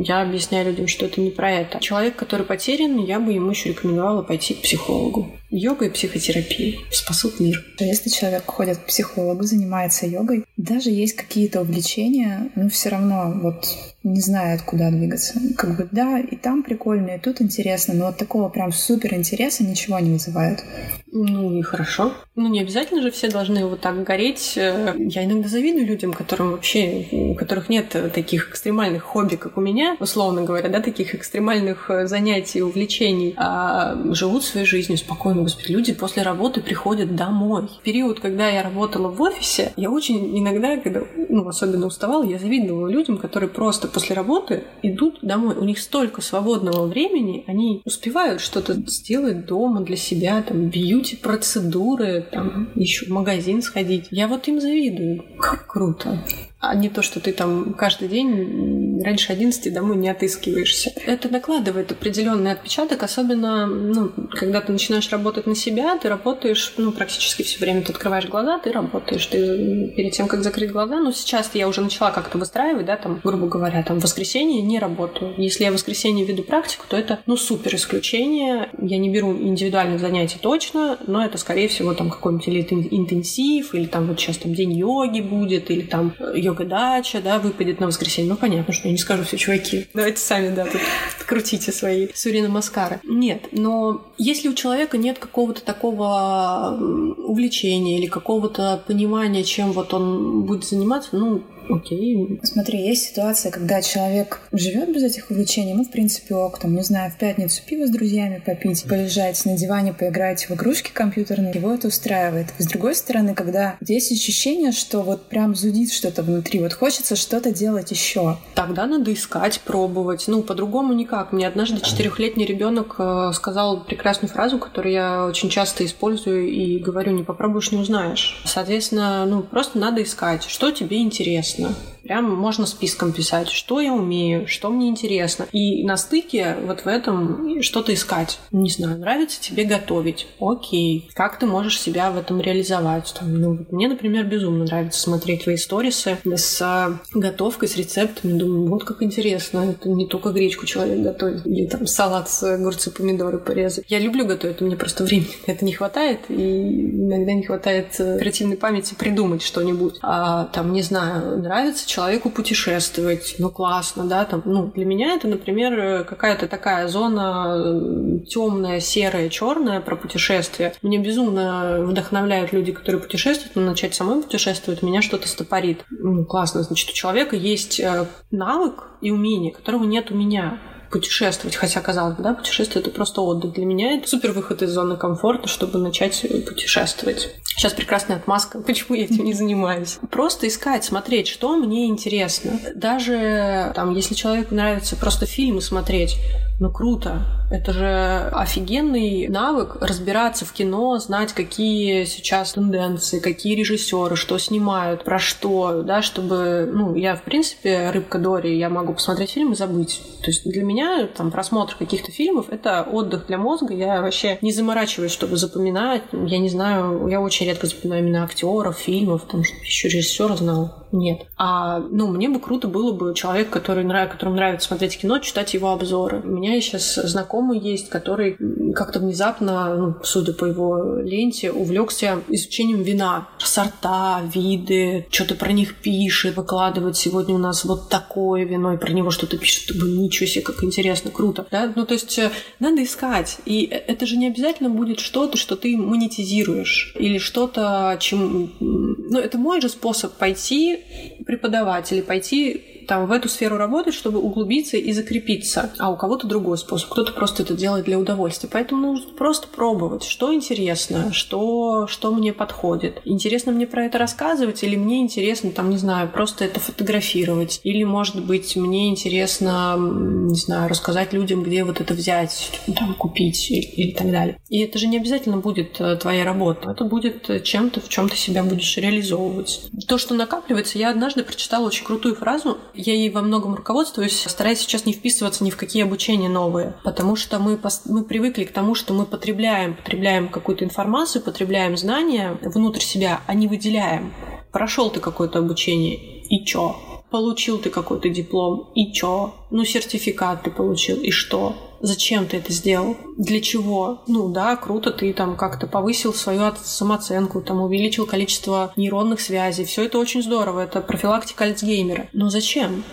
я объясняю людям, что это не про это. Человек, который потерян, я бы ему еще рекомендовала пойти к психологу. Йога и психотерапия спасут мир. Если человек ходит к психологу, занимается йогой, даже есть какие-то увлечения, но все равно вот не знает, куда двигаться. Как бы да, и там прикольно, и тут интересно, но вот такого прям супер интереса ничего не вызывает. Ну и хорошо. Ну не обязательно же все должны вот так гореть. Э, я иногда завидую людям, которым вообще, у которых нет таких экстремальных хобби, как у меня, условно говоря, да, таких экстремальных э, занятий, увлечений, а живут своей жизнью спокойно. Господи, люди после работы приходят домой. В период, когда я работала в офисе, я очень иногда, когда, ну, особенно уставала, я завидовала людям, которые просто после работы идут домой. У них столько свободного времени, они успевают что-то сделать дома для себя, там, бьюти-процедуры, там, еще в магазин сходить. Я вот им завидую. Как круто а не то, что ты там каждый день раньше 11 домой не отыскиваешься. Это накладывает определенный отпечаток, особенно, ну, когда ты начинаешь работать на себя, ты работаешь, ну, практически все время ты открываешь глаза, ты работаешь, ты перед тем, как закрыть глаза, ну, сейчас я уже начала как-то выстраивать, да, там, грубо говоря, там, в воскресенье не работаю. Если я в воскресенье веду практику, то это, ну, супер исключение. Я не беру индивидуальных занятий точно, но это, скорее всего, там, какой-нибудь или интенсив, или там вот сейчас там день йоги будет, или там йога-дача, да, выпадет на воскресенье. Ну, понятно, что я не скажу все, чуваки. Давайте сами, да, тут крутите свои сурина маскары. Нет, но если у человека нет какого-то такого увлечения или какого-то понимания, чем вот он будет заниматься, ну, окей. Смотри, есть ситуация, когда человек живет без этих увлечений, ну, в принципе, ок, там, не знаю, в пятницу пиво с друзьями попить, полежать на диване, поиграть в игрушки компьютерные, его это устраивает. С другой стороны, когда есть ощущение, что вот прям зудит что-то внутри, вот хочется что-то делать еще. Тогда надо искать, пробовать. Ну, по-другому никак. Мне однажды четырехлетний ребенок э, сказал прекрасную фразу, которую я очень часто использую и говорю, не попробуешь, не узнаешь. Соответственно, ну, просто надо искать, что тебе интересно интересно. Прям можно списком писать, что я умею, что мне интересно. И на стыке вот в этом что-то искать. Не знаю, нравится тебе готовить. Окей. Как ты можешь себя в этом реализовать? Там, ну, мне, например, безумно нравится смотреть твои сторисы с а, готовкой, с рецептами. Думаю, вот как интересно. Это не только гречку человек готовит. Или там салат с огурцы, помидоры порезать. Я люблю готовить, мне просто времени это не хватает. И иногда не хватает э, креативной памяти придумать что-нибудь. А там, не знаю, нравится человеку путешествовать, ну классно, да, там, ну, для меня это, например, какая-то такая зона темная, серая, черная про путешествия. Мне безумно вдохновляют люди, которые путешествуют, но начать самой путешествовать меня что-то стопорит. Ну, классно, значит, у человека есть э, навык и умение, которого нет у меня путешествовать. Хотя, казалось бы, да, путешествие — это просто отдых. Для меня это супер выход из зоны комфорта, чтобы начать путешествовать. Сейчас прекрасная отмазка, почему я этим не занимаюсь. Просто искать, смотреть, что мне интересно. Даже там, если человеку нравится просто фильмы смотреть, ну круто. Это же офигенный навык разбираться в кино, знать, какие сейчас тенденции, какие режиссеры, что снимают, про что, да, чтобы, ну, я, в принципе, рыбка Дори, я могу посмотреть фильм и забыть. То есть для меня там просмотр каких-то фильмов — это отдых для мозга. Я вообще не заморачиваюсь, чтобы запоминать. Я не знаю, я очень редко запоминаю именно актеров, фильмов, там, чтобы еще режиссера знал. Нет. А, ну, мне бы круто было бы человек, который, которому нравится смотреть кино, читать его обзоры. У меня сейчас знакомый есть, который как-то внезапно, ну, судя по его ленте, увлекся изучением вина. Сорта, виды, что-то про них пишет, выкладывает. Сегодня у нас вот такое вино, и про него что-то пишет. Ничего себе, как интересно, круто. Да? Ну, то есть э, надо искать. И это же не обязательно будет что-то, что ты монетизируешь. Или что-то, чем... Ну, это мой же способ пойти преподавать или пойти там в эту сферу работать, чтобы углубиться и закрепиться. А у кого-то другой способ. Кто-то просто это делает для удовольствия. Поэтому нужно просто пробовать, что интересно, что, что мне подходит. Интересно мне про это рассказывать или мне интересно, там, не знаю, просто это фотографировать. Или, может быть, мне интересно, не знаю, рассказать людям, где вот это взять, там, купить или, или так далее. И это же не обязательно будет э, твоя работа. Это будет чем-то, в чем ты себя будешь реализовывать. То, что накапливается, я однажды прочитала очень крутую фразу я ей во многом руководствуюсь, стараюсь сейчас не вписываться ни в какие обучения новые, потому что мы, мы привыкли к тому, что мы потребляем, потребляем какую-то информацию, потребляем знания внутрь себя, а не выделяем. Прошел ты какое-то обучение, и чё? Получил ты какой-то диплом, и чё? Ну, сертификат ты получил, и что? Зачем ты это сделал? Для чего? Ну да, круто, ты там как-то повысил свою самооценку, там увеличил количество нейронных связей. Все это очень здорово, это профилактика Альцгеймера. Но зачем?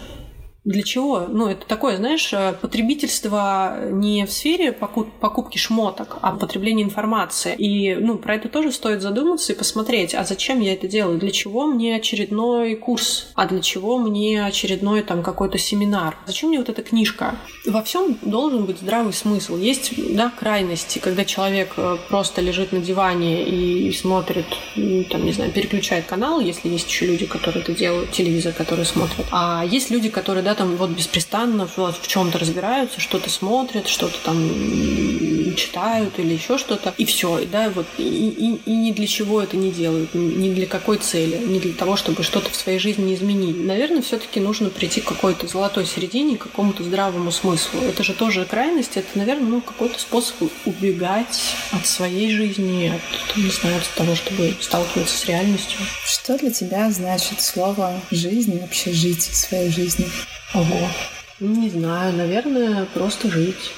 Для чего? Ну, это такое, знаешь, э, потребительство не в сфере покупки шмоток, а потребление информации. И, ну, про это тоже стоит задуматься и посмотреть, а зачем я это делаю? Для чего мне очередной курс? А для чего мне очередной там какой-то семинар? Зачем мне вот эта книжка? Во всем должен быть здравый смысл. Есть, да, крайности, когда человек э, просто лежит на диване и смотрит, там, не знаю, переключает канал, если есть еще люди, которые это делают, телевизор, которые смотрят. А есть люди, которые, да, там вот беспрестанно вот, в чем-то разбираются, что-то смотрят, что-то там читают или еще что-то, и все, да, вот, и, и, и ни для чего это не делают, ни для какой цели, ни для того, чтобы что-то в своей жизни изменить. Наверное, все-таки нужно прийти к какой-то золотой середине, к какому-то здравому смыслу. Это же тоже крайность, это, наверное, ну, какой-то способ убегать от своей жизни, от, не знаю, от того, чтобы сталкиваться с реальностью. Что для тебя значит слово «жизнь» вообще жить своей жизнью? Ого. Не знаю, наверное, просто жить.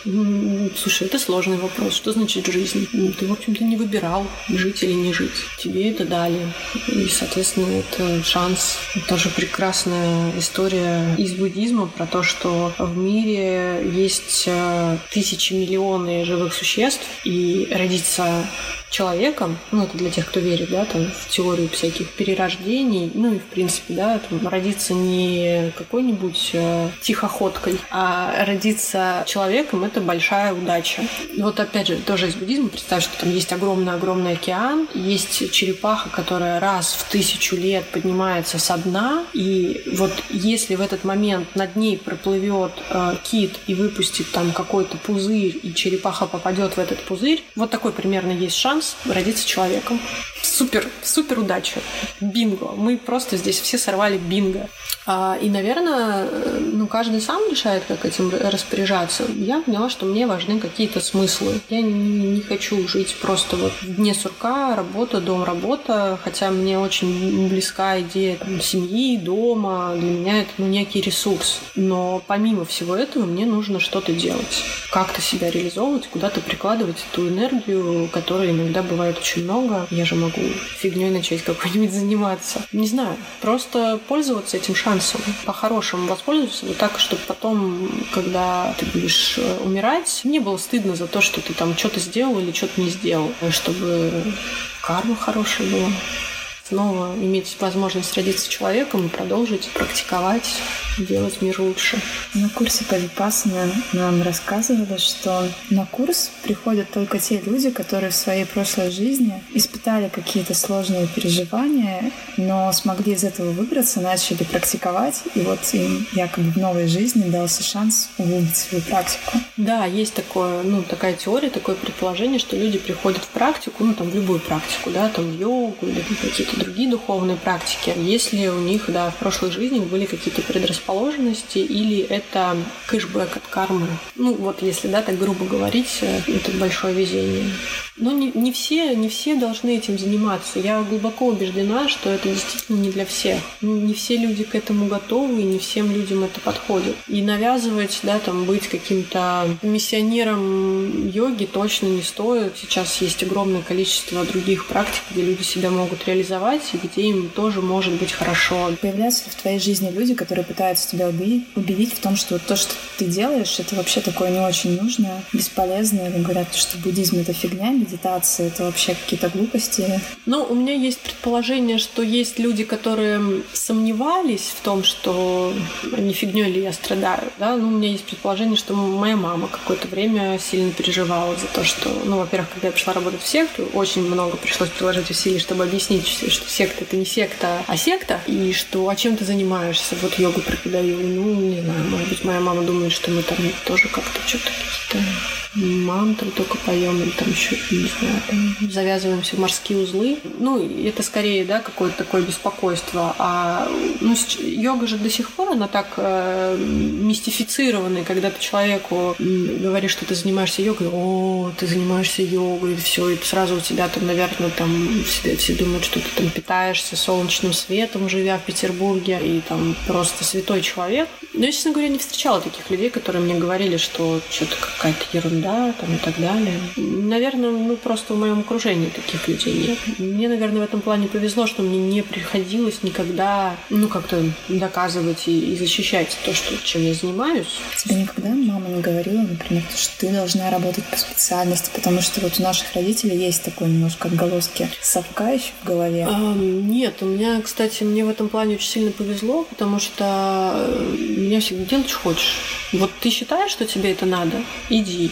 Слушай, это сложный вопрос. Что значит жизнь? Ты, в общем-то, не выбирал, жить или не жить. Тебе это дали. И, соответственно, это шанс. Тоже прекрасная история из буддизма про то, что в мире есть э, тысячи, миллионы живых существ, и родиться человеком, ну, это для тех, кто верит, да, там, в теорию всяких перерождений, ну, и, в принципе, да, там, родиться не какой-нибудь э, тихоходкой, а родиться человеком — это большая удача. И вот, опять же, тоже из буддизма, представь, что там есть огромный-огромный океан, есть черепаха, которая раз в тысячу лет поднимается со дна, и вот если в этот момент над ней проплывет э, кит и выпустит там какой-то пузырь, и черепаха попадет в этот пузырь, вот такой примерно есть шанс родиться человеком. Супер, супер удача. Бинго. Мы просто здесь все сорвали бинго. А, и, наверное, ну, каждый сам решает, как этим распоряжаться. Я поняла, что мне важны какие-то смыслы. Я не, не хочу жить просто вот в дне сурка, работа, дом, работа, хотя мне очень близка идея там, семьи, дома. Для меня это ну, некий ресурс. Но помимо всего этого мне нужно что-то делать. Как-то себя реализовывать, куда-то прикладывать эту энергию, которой иногда бывает очень много. Я же могу фигней начать какой-нибудь заниматься. Не знаю, просто пользоваться этим шансом. По-хорошему воспользоваться вот так, чтобы потом, когда ты будешь э, умирать, не было стыдно за то, что ты там что-то сделал или что-то не сделал, чтобы карма хорошая была снова иметь возможность родиться человеком и продолжить практиковать, делать мир лучше. На курсе по Випассане нам рассказывали, что на курс приходят только те люди, которые в своей прошлой жизни испытали какие-то сложные переживания, но смогли из этого выбраться, начали практиковать, и вот им якобы в новой жизни дался шанс улучшить свою практику. Да, есть такое, ну, такая теория, такое предположение, что люди приходят в практику, ну, там, в любую практику, да, там, йогу или какие-то другие духовные практики, если у них, да, в прошлой жизни были какие-то предрасположенности или это кэшбэк от кармы. Ну, вот если, да, так грубо говорить, э, это большое везение. Но не, не, все, не все должны этим заниматься. Я глубоко убеждена, что это действительно не для всех. Ну, не все люди к этому готовы, и не всем людям это подходит. И навязывать, да, там, быть каким-то миссионером йоги точно не стоит. Сейчас есть огромное количество других практик, где люди себя могут реализовать и где им тоже может быть хорошо. Появляются ли в твоей жизни люди, которые пытаются тебя убедить, убедить в том, что то, что ты делаешь, это вообще такое не очень нужное, бесполезное. Говорят, что буддизм — это фигня, медитация — это вообще какие-то глупости. Ну, у меня есть предположение, что есть люди, которые сомневались в том, что не фигней ли я страдаю. Да? Ну, у меня есть предположение, что моя мама какое-то время сильно переживала за то, что, ну, во-первых, когда я пришла работать в секту, очень много пришлось приложить усилий, чтобы объяснить, что секта это не секта, а секта, и что а чем ты занимаешься? Вот йогу преподаю. Ну, не знаю, может быть, моя мама думает, что мы там тоже как-то что-то какие-то мантры только поем, или там еще, не знаю, там, завязываемся морские узлы. Ну, это скорее, да, какое-то такое беспокойство. А ну, йога же до сих пор, она так э, мистифицирована, когда ты человеку говоришь, что ты занимаешься йогой, о, ты занимаешься йогой, все, и сразу у тебя там, наверное, там все, все думают, что ты там питаешься солнечным светом, живя в Петербурге, и там просто святой человек. Но я, честно говоря, не встречала таких людей, которые мне говорили, что что-то какая-то ерунда да, там и так далее. Наверное, ну просто в моем окружении таких людей нет. Мне, наверное, в этом плане повезло, что мне не приходилось никогда, ну, как-то доказывать и, и защищать то, что, чем я занимаюсь. Тебе никогда мама не говорила, например, что ты должна работать по специальности, потому что вот у наших родителей есть такой немножко отголоски совка еще в голове? А, нет, у меня, кстати, мне в этом плане очень сильно повезло, потому что э, меня всегда делать хочешь. Вот ты считаешь, что тебе это надо? Иди.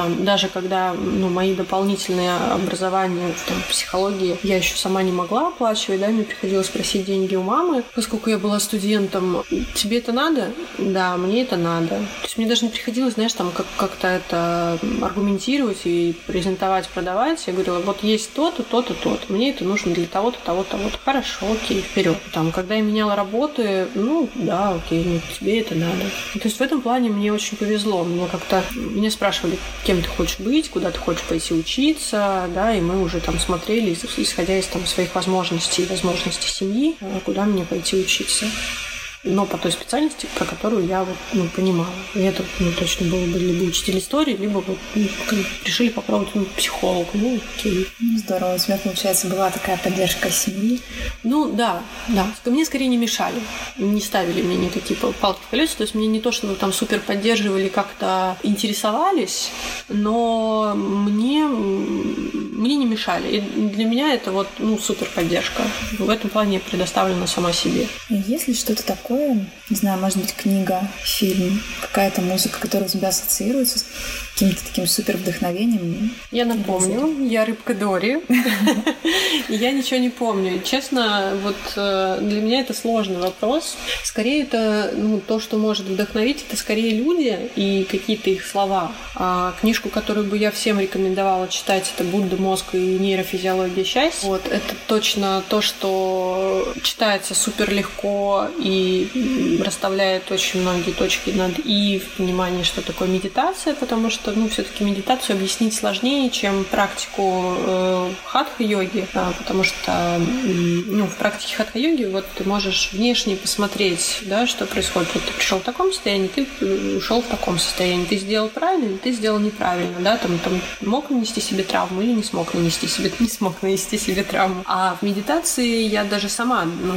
Там, даже когда ну, мои дополнительные образования там, психологии я еще сама не могла оплачивать, да, мне приходилось просить деньги у мамы, поскольку я была студентом. Тебе это надо? Да, мне это надо. То есть мне даже не приходилось, знаешь, там как- как-то это аргументировать и презентовать, продавать. Я говорила, вот есть то-то, то-то, то-то. Мне это нужно для того-то, того-то, того-то. Хорошо, окей, вперед. Там, когда я меняла работы, ну, да, окей, ну, тебе это надо. То есть в этом плане мне очень повезло. Мне как-то, меня спрашивали, кем ты хочешь быть, куда ты хочешь пойти учиться, да, и мы уже там смотрели, исходя из там своих возможностей возможностей семьи, куда мне пойти учиться но по той специальности, про которую я вот, ну, понимала. И это ну, точно было бы либо учитель истории, либо вот ну, решили попробовать ну, психолог. Ну, окей. Ну, здорово. У тебя, получается, была такая поддержка семьи? Ну, да, да. Мне скорее не мешали. Не ставили мне никакие палки в колеса. То есть мне не то, что там супер поддерживали, как-то интересовались, но мне, мне не мешали. И для меня это вот, ну, супер поддержка. В этом плане я предоставлена сама себе. Есть ли что-то такое, не знаю, может быть, книга, фильм, какая-то музыка, которая у тебя ассоциируется с каким-то таким супер вдохновением? Я напомню, я рыбка Дори. Я ничего не помню. Честно, вот э, для меня это сложный вопрос. Скорее, это ну, то, что может вдохновить, это скорее люди и какие-то их слова. А книжку, которую бы я всем рекомендовала читать, это «Будда, мозг и нейрофизиология счастья». Вот, это точно то, что читается супер легко и расставляет очень многие точки над «и» в понимании, что такое медитация, потому что ну, все-таки медитацию объяснить сложнее, чем практику э, хатха-йоги, да, потому что ну, в практике хатха-йоги вот ты можешь внешне посмотреть, да, что происходит. Вот ты пришел в таком состоянии, ты ушел в таком состоянии. Ты сделал правильно или ты сделал неправильно, да, там, там мог нанести себе травму или не смог нанести себе, не смог нанести себе травму. А в медитации я даже сама ну,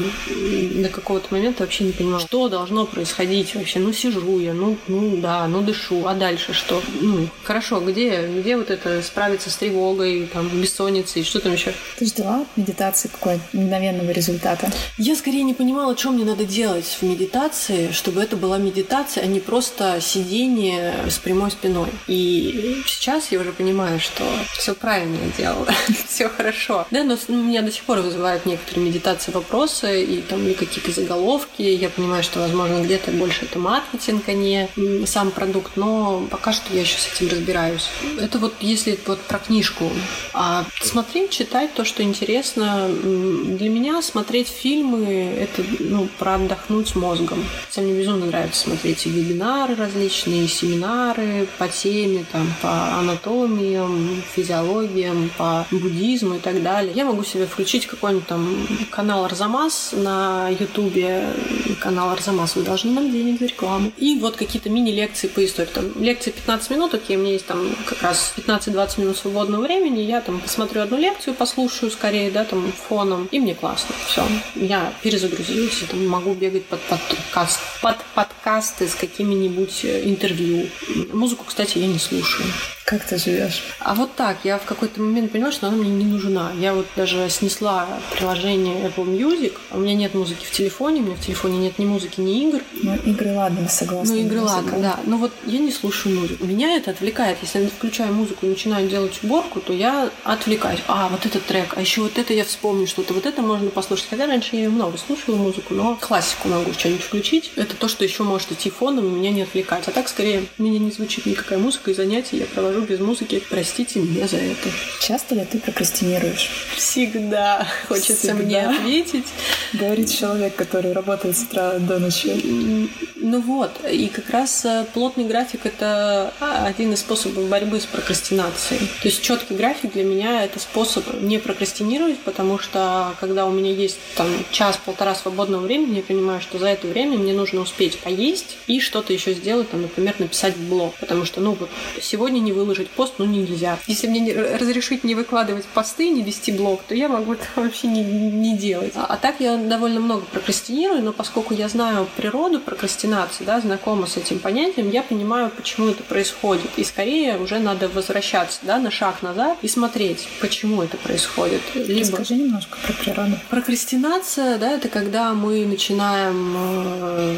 до какого-то момента вообще понимала, что должно происходить вообще. Ну, сижу я, ну, ну да, ну дышу, а дальше что? Ну, хорошо, где, где вот это справиться с тревогой, там, бессонницей, что там еще? Ты ждала медитации какой-то мгновенного результата? Я скорее не понимала, что мне надо делать в медитации, чтобы это была медитация, а не просто сидение с прямой спиной. И сейчас я уже понимаю, что все правильно я делала, все хорошо. Да, но меня до сих пор вызывают некоторые медитации вопросы и там или какие-то заголовки. Я понимаю, что, возможно, где-то больше это маркетинг, а не сам продукт, но пока что я еще с этим разбираюсь. Это вот если вот про книжку. А смотреть, читать то, что интересно. Для меня смотреть фильмы — это ну, про отдохнуть мозгом. Хотя мне безумно нравится смотреть и вебинары различные, и семинары по теме, там, по анатомиям, физиологиям, по буддизму и так далее. Я могу себе включить какой-нибудь там канал Арзамас на Ютубе. Канал Арзамас, вы должны нам денег за рекламу. И вот какие-то мини-лекции по истории. Там лекции 15 минут, окей, у меня есть там как раз 15-20 минут свободного времени, я там посмотрю одну лекцию, послушаю скорее, да, там фоном, и мне классно. Все, я перезагрузилась, и там могу бегать под, под, подкаст, под подкасты с какими-нибудь э, интервью. Музыку, кстати, я не слушаю. Как ты живешь? А вот так, я в какой-то момент поняла, что она мне не нужна. Я вот даже снесла приложение Apple Music. У меня нет музыки в телефоне, у меня в телефоне нет ни музыки, ни игр. Ну, игры ладно, согласна. Ну, игры ладно, да. Но вот я не слушаю музыку. Меня это отвлекает. Если я включаю музыку и начинаю делать уборку, то я отвлекаюсь. А, вот этот трек, а еще вот это я вспомню что-то. Вот это можно послушать. Хотя раньше я много слушала музыку, но классику могу что-нибудь включить. Это то, что еще может идти фоном и меня не отвлекать. А так, скорее, у меня не звучит никакая музыка, и занятия я провожу без музыки. Простите меня за это. Часто ли ты прокрастинируешь? Всегда. Хочется Всегда. мне ответить. Говорит человек, который работает с утра до ночи. Ну вот. И как раз э, плотный график — это один из способов борьбы с прокрастинацией. То есть четкий график для меня — это способ не прокрастинировать, потому что когда у меня есть там час-полтора свободного времени, я понимаю, что за это время мне нужно успеть поесть и что-то еще сделать, там, например, написать блог. Потому что, ну вот, сегодня не выложить пост, ну нельзя. Если мне разрешить не выкладывать посты, не вести блог, то я могу это вообще не, не делать. А, а так я довольно много прокрастинирую, но поскольку я знаю природу прокрастинации, да, знакома с этим понятием, я понимаю, почему это происходит. И скорее уже надо возвращаться да, на шаг назад и смотреть, почему это происходит. Либо... Расскажи немножко про природу. Прокрастинация, да, это когда мы начинаем э,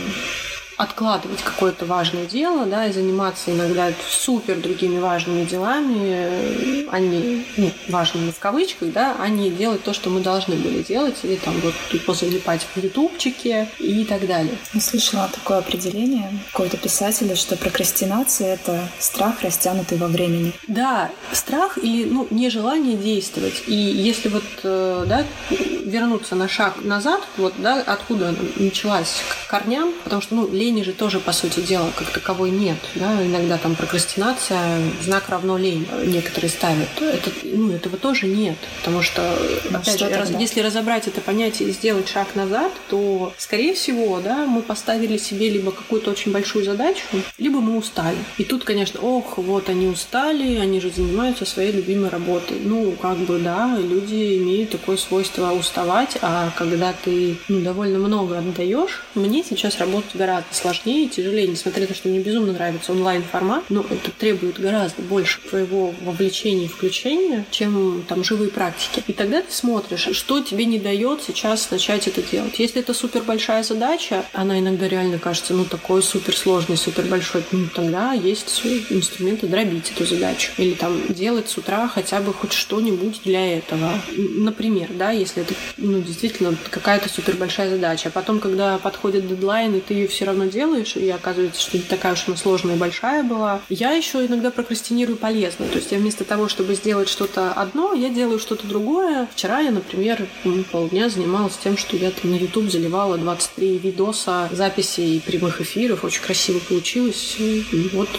откладывать какое-то важное дело, да, и заниматься иногда супер другими важными делами, а не ну, важными в кавычках, да, а не делать то, что мы должны были делать, или там вот позалипать в ютубчике и так далее. Я слышала такое определение какого-то писателя, что прокрастинация — это страх, растянутый во времени. Да, страх или, ну, нежелание действовать. И если вот, э, да, вернуться на шаг назад, вот, да, откуда началась к корням, потому что, ну, лени же тоже, по сути дела, как таковой нет. Да? Иногда там прокрастинация, знак равно лень некоторые ставят. Это, ну, этого тоже нет. Потому что, ну, опять что же, раз, если разобрать это понятие и сделать шаг назад, то, скорее всего, да, мы поставили себе либо какую-то очень большую задачу, либо мы устали. И тут, конечно, ох, вот они устали, они же занимаются своей любимой работой. Ну, как бы, да, люди имеют такое свойство уставать, а когда ты ну, довольно много отдаешь, мне сейчас работать гораздо сложнее и тяжелее, несмотря на то, что мне безумно нравится онлайн-формат, но это требует гораздо больше твоего вовлечения, включения, чем там живые практики. И тогда ты смотришь, что тебе не дает сейчас начать это делать. Если это супер большая задача, она иногда реально кажется, ну, такой супер сложный, супер большой, ну, тогда есть инструменты дробить эту задачу. Или там делать с утра хотя бы хоть что-нибудь для этого. Например, да, если это, ну, действительно какая-то супер большая задача. А потом, когда подходит дедлайн, и ты ее все равно делаешь, и оказывается, что не такая уж она сложная и большая была, я еще иногда прокрастинирую полезно. То есть я вместо того, чтобы сделать что-то одно, я делаю что-то другое. Вчера я, например, полдня занималась тем, что я там на YouTube заливала 23 видоса записей прямых эфиров. Очень красиво получилось. И вот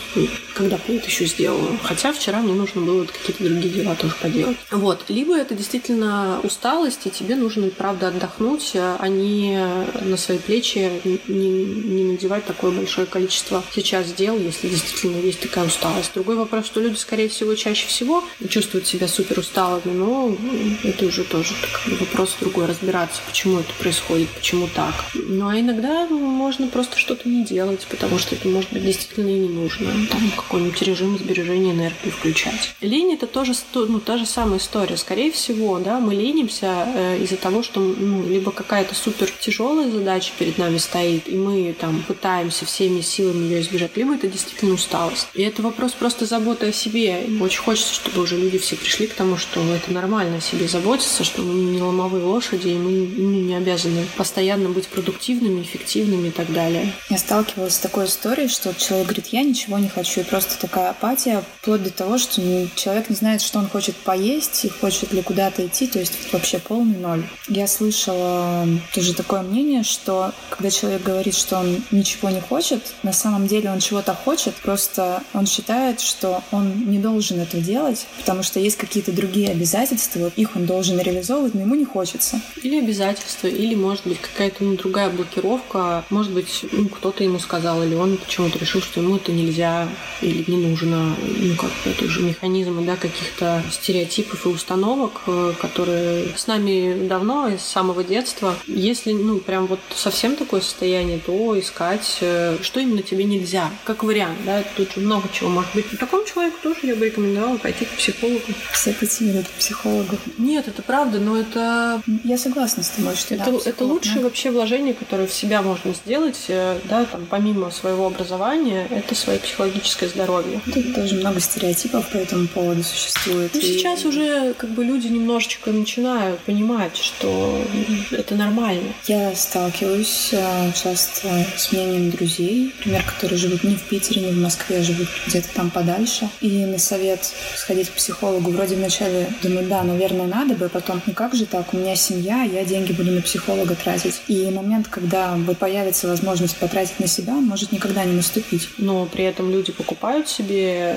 когда я это еще сделала. Хотя вчера мне нужно было какие-то другие дела тоже поделать. Вот. Либо это действительно усталость, и тебе нужно, правда, отдохнуть, а не на свои плечи не, не надевать такое большое количество сейчас дел, если действительно есть такая усталость. Другой вопрос, что люди, скорее всего, чаще всего чувствуют себя супер усталыми, но это уже тоже вопрос другой, разбираться, почему это происходит, почему так. Ну а иногда можно просто что-то не делать, потому что это может быть действительно и не нужно. Там какой-нибудь режим сбережения энергии включать. Лень это тоже ну, та же самая история. Скорее всего, да, мы ленимся э, из-за того, что ну, либо какая-то супер тяжелая задача перед нами стоит, и мы там пытаемся всеми силами ее избежать, либо это действительно усталость. И это вопрос просто заботы о себе. Очень хочется, чтобы уже люди все пришли к тому, что это нормально о себе заботиться, что мы не ломовые лошади, и мы ну, не обязаны постоянно быть продуктивными, эффективными и так далее. Я сталкивалась с такой историей, что человек говорит, я ничего не хочу, и просто такая апатия, вплоть до того, что ну, человек не знает, что он хочет поесть и хочет ли куда-то идти, то есть вообще полный ноль. Я слышала тоже такое мнение, что когда человек говорит, что он ничего не хочет, на самом деле он чего-то хочет, просто он считает, что он не должен это делать, потому что есть какие-то другие обязательства, их он должен реализовывать, но ему не хочется. Или обязательства, или, может быть, какая-то ну, другая блокировка, может быть, ну, кто-то ему сказал, или он почему-то решил, что ему это нельзя или не нужно, ну, как это уже механизмы, да, каких-то стереотипов и установок, э, которые с нами давно, с самого детства. Если, ну, прям вот совсем такое состояние, то искать, э, что именно тебе нельзя, как вариант, да, тут много чего может быть. Такому человеку тоже я бы рекомендовала пойти к психологу. Все потянули к психологу. Нет, это правда, но это... Я согласна с тобой, что это, да, это лучшее да. вообще вложение, которое в себя можно сделать, э, да, там, помимо своего образования, это свое психологическое здоровье. Тут тоже много стереотипов по этому поводу существует. Ну, и... сейчас уже как бы люди немножечко начинают понимать, что это нормально. Я сталкиваюсь э, часто с мнением друзей, например, которые живут не в Питере, не в Москве, а живут где-то там подальше. И на совет сходить к психологу вроде вначале думаю, да, наверное, надо бы, а потом, ну как же так, у меня семья, я деньги буду на психолога тратить. И момент, когда появится возможность потратить на себя, может никогда не наступить. Но при этом люди покупают себе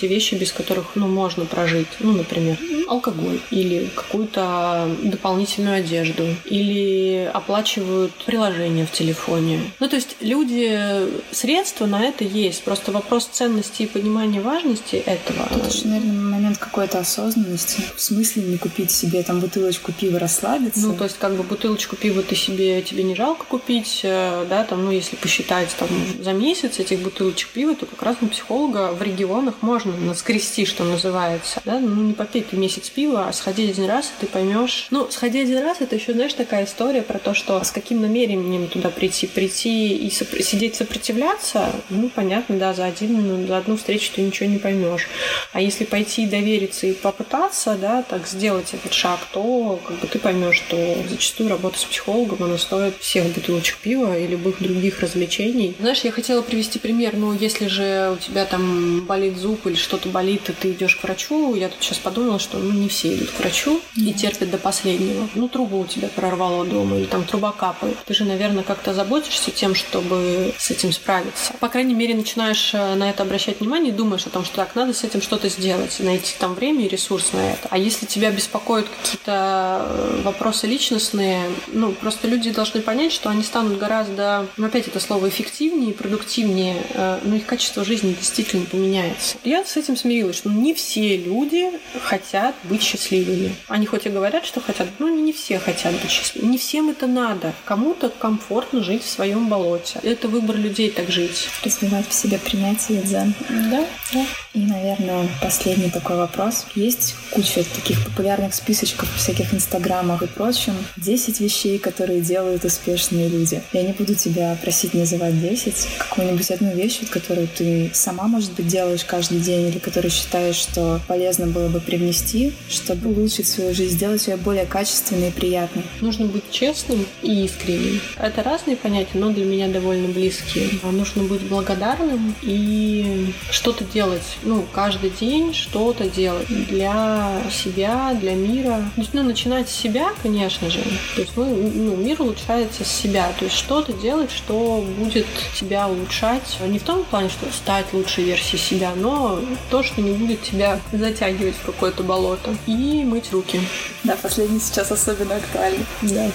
те вещи, без которых, ну, можно прожить. Ну, например, алкоголь или какую-то дополнительную одежду или оплачивают приложение в телефоне. Ну, то есть люди, средства на это есть. Просто вопрос ценности и понимания важности этого. Тут еще, наверное, момент какой-то осознанности. В смысле не купить себе там бутылочку пива, расслабиться? Ну, то есть как бы бутылочку пива ты себе, тебе не жалко купить, э, да, там, ну, если посчитать там за месяц этих бутылочек пива, то как раз на психолога в регионах можно наскрести, что называется, да, ну, не попей ты месяц пива, а сходи один раз, и ты поймешь. Ну, сходи один раз, это еще, знаешь, такая история про то, что с каким намерением туда прийти, прийти и сопр- сидеть сопротивляться, ну, понятно, да, за один, за одну встречу ты ничего не поймешь. А если пойти и довериться и попытаться, да, так сделать этот шаг, то как бы ты поймешь, что зачастую работа с психологом, она стоит всех бутылочек пива и любых других развлечений. Знаешь, я хотела привести пример, ну, если же у тебя там болит зуб или что-то болит, и ты идешь к врачу, я тут сейчас подумала, что ну, не все идут к врачу и терпят до последнего. Ну, трубу у тебя прорвало дома или там труба капает. Ты же, наверное, как-то заботишься тем, чтобы с этим справиться. По крайней мере, начинаешь э, на это обращать внимание и думаешь о том, что так, надо с этим что-то сделать, найти там время и ресурс на это. А если тебя беспокоят какие-то э, вопросы личностные, ну, просто люди должны понять, что они станут гораздо, ну, опять это слово, эффективнее, продуктивнее, э, но их качество жизни действительно поменяется. Я с этим смирилась, что не все люди хотят быть счастливыми. Они хоть и говорят, что хотят, но не все хотят быть счастливыми. Не всем это надо. Кому-то комфортно жить в своем болоте. Это выбор людей так жить. Развивать в себе принятие дзен. Да, да. И, наверное, последний такой такой вопрос. Есть куча таких популярных списочков в всяких инстаграмах и прочем. 10 вещей, которые делают успешные люди. Я не буду тебя просить называть 10. Какую-нибудь одну вещь, вот, которую ты сама, может быть, делаешь каждый день или которую считаешь, что полезно было бы привнести, чтобы улучшить свою жизнь, сделать ее более качественной и приятной. Нужно быть честным и искренним. Это разные понятия, но для меня довольно близкие. Нужно быть благодарным и что-то делать. Ну, каждый день что-то делать для себя, для мира. То есть, ну, начинать с себя, конечно же. То есть, ну, ну, мир улучшается с себя. То есть, что-то делать, что будет тебя улучшать. Не в том плане, что стать лучшей версией себя, но то, что не будет тебя затягивать в какое-то болото. И мыть руки. Да, последний сейчас особенно актуальный. Да.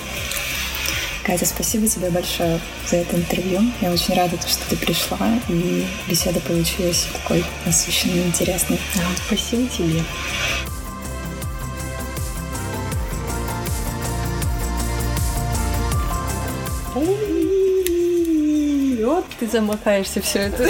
Катя, спасибо тебе большое за это интервью. Я очень рада, что ты пришла, и беседа получилась такой насыщенной, интересной. Да, спасибо тебе. Вот ты замахаешься все это.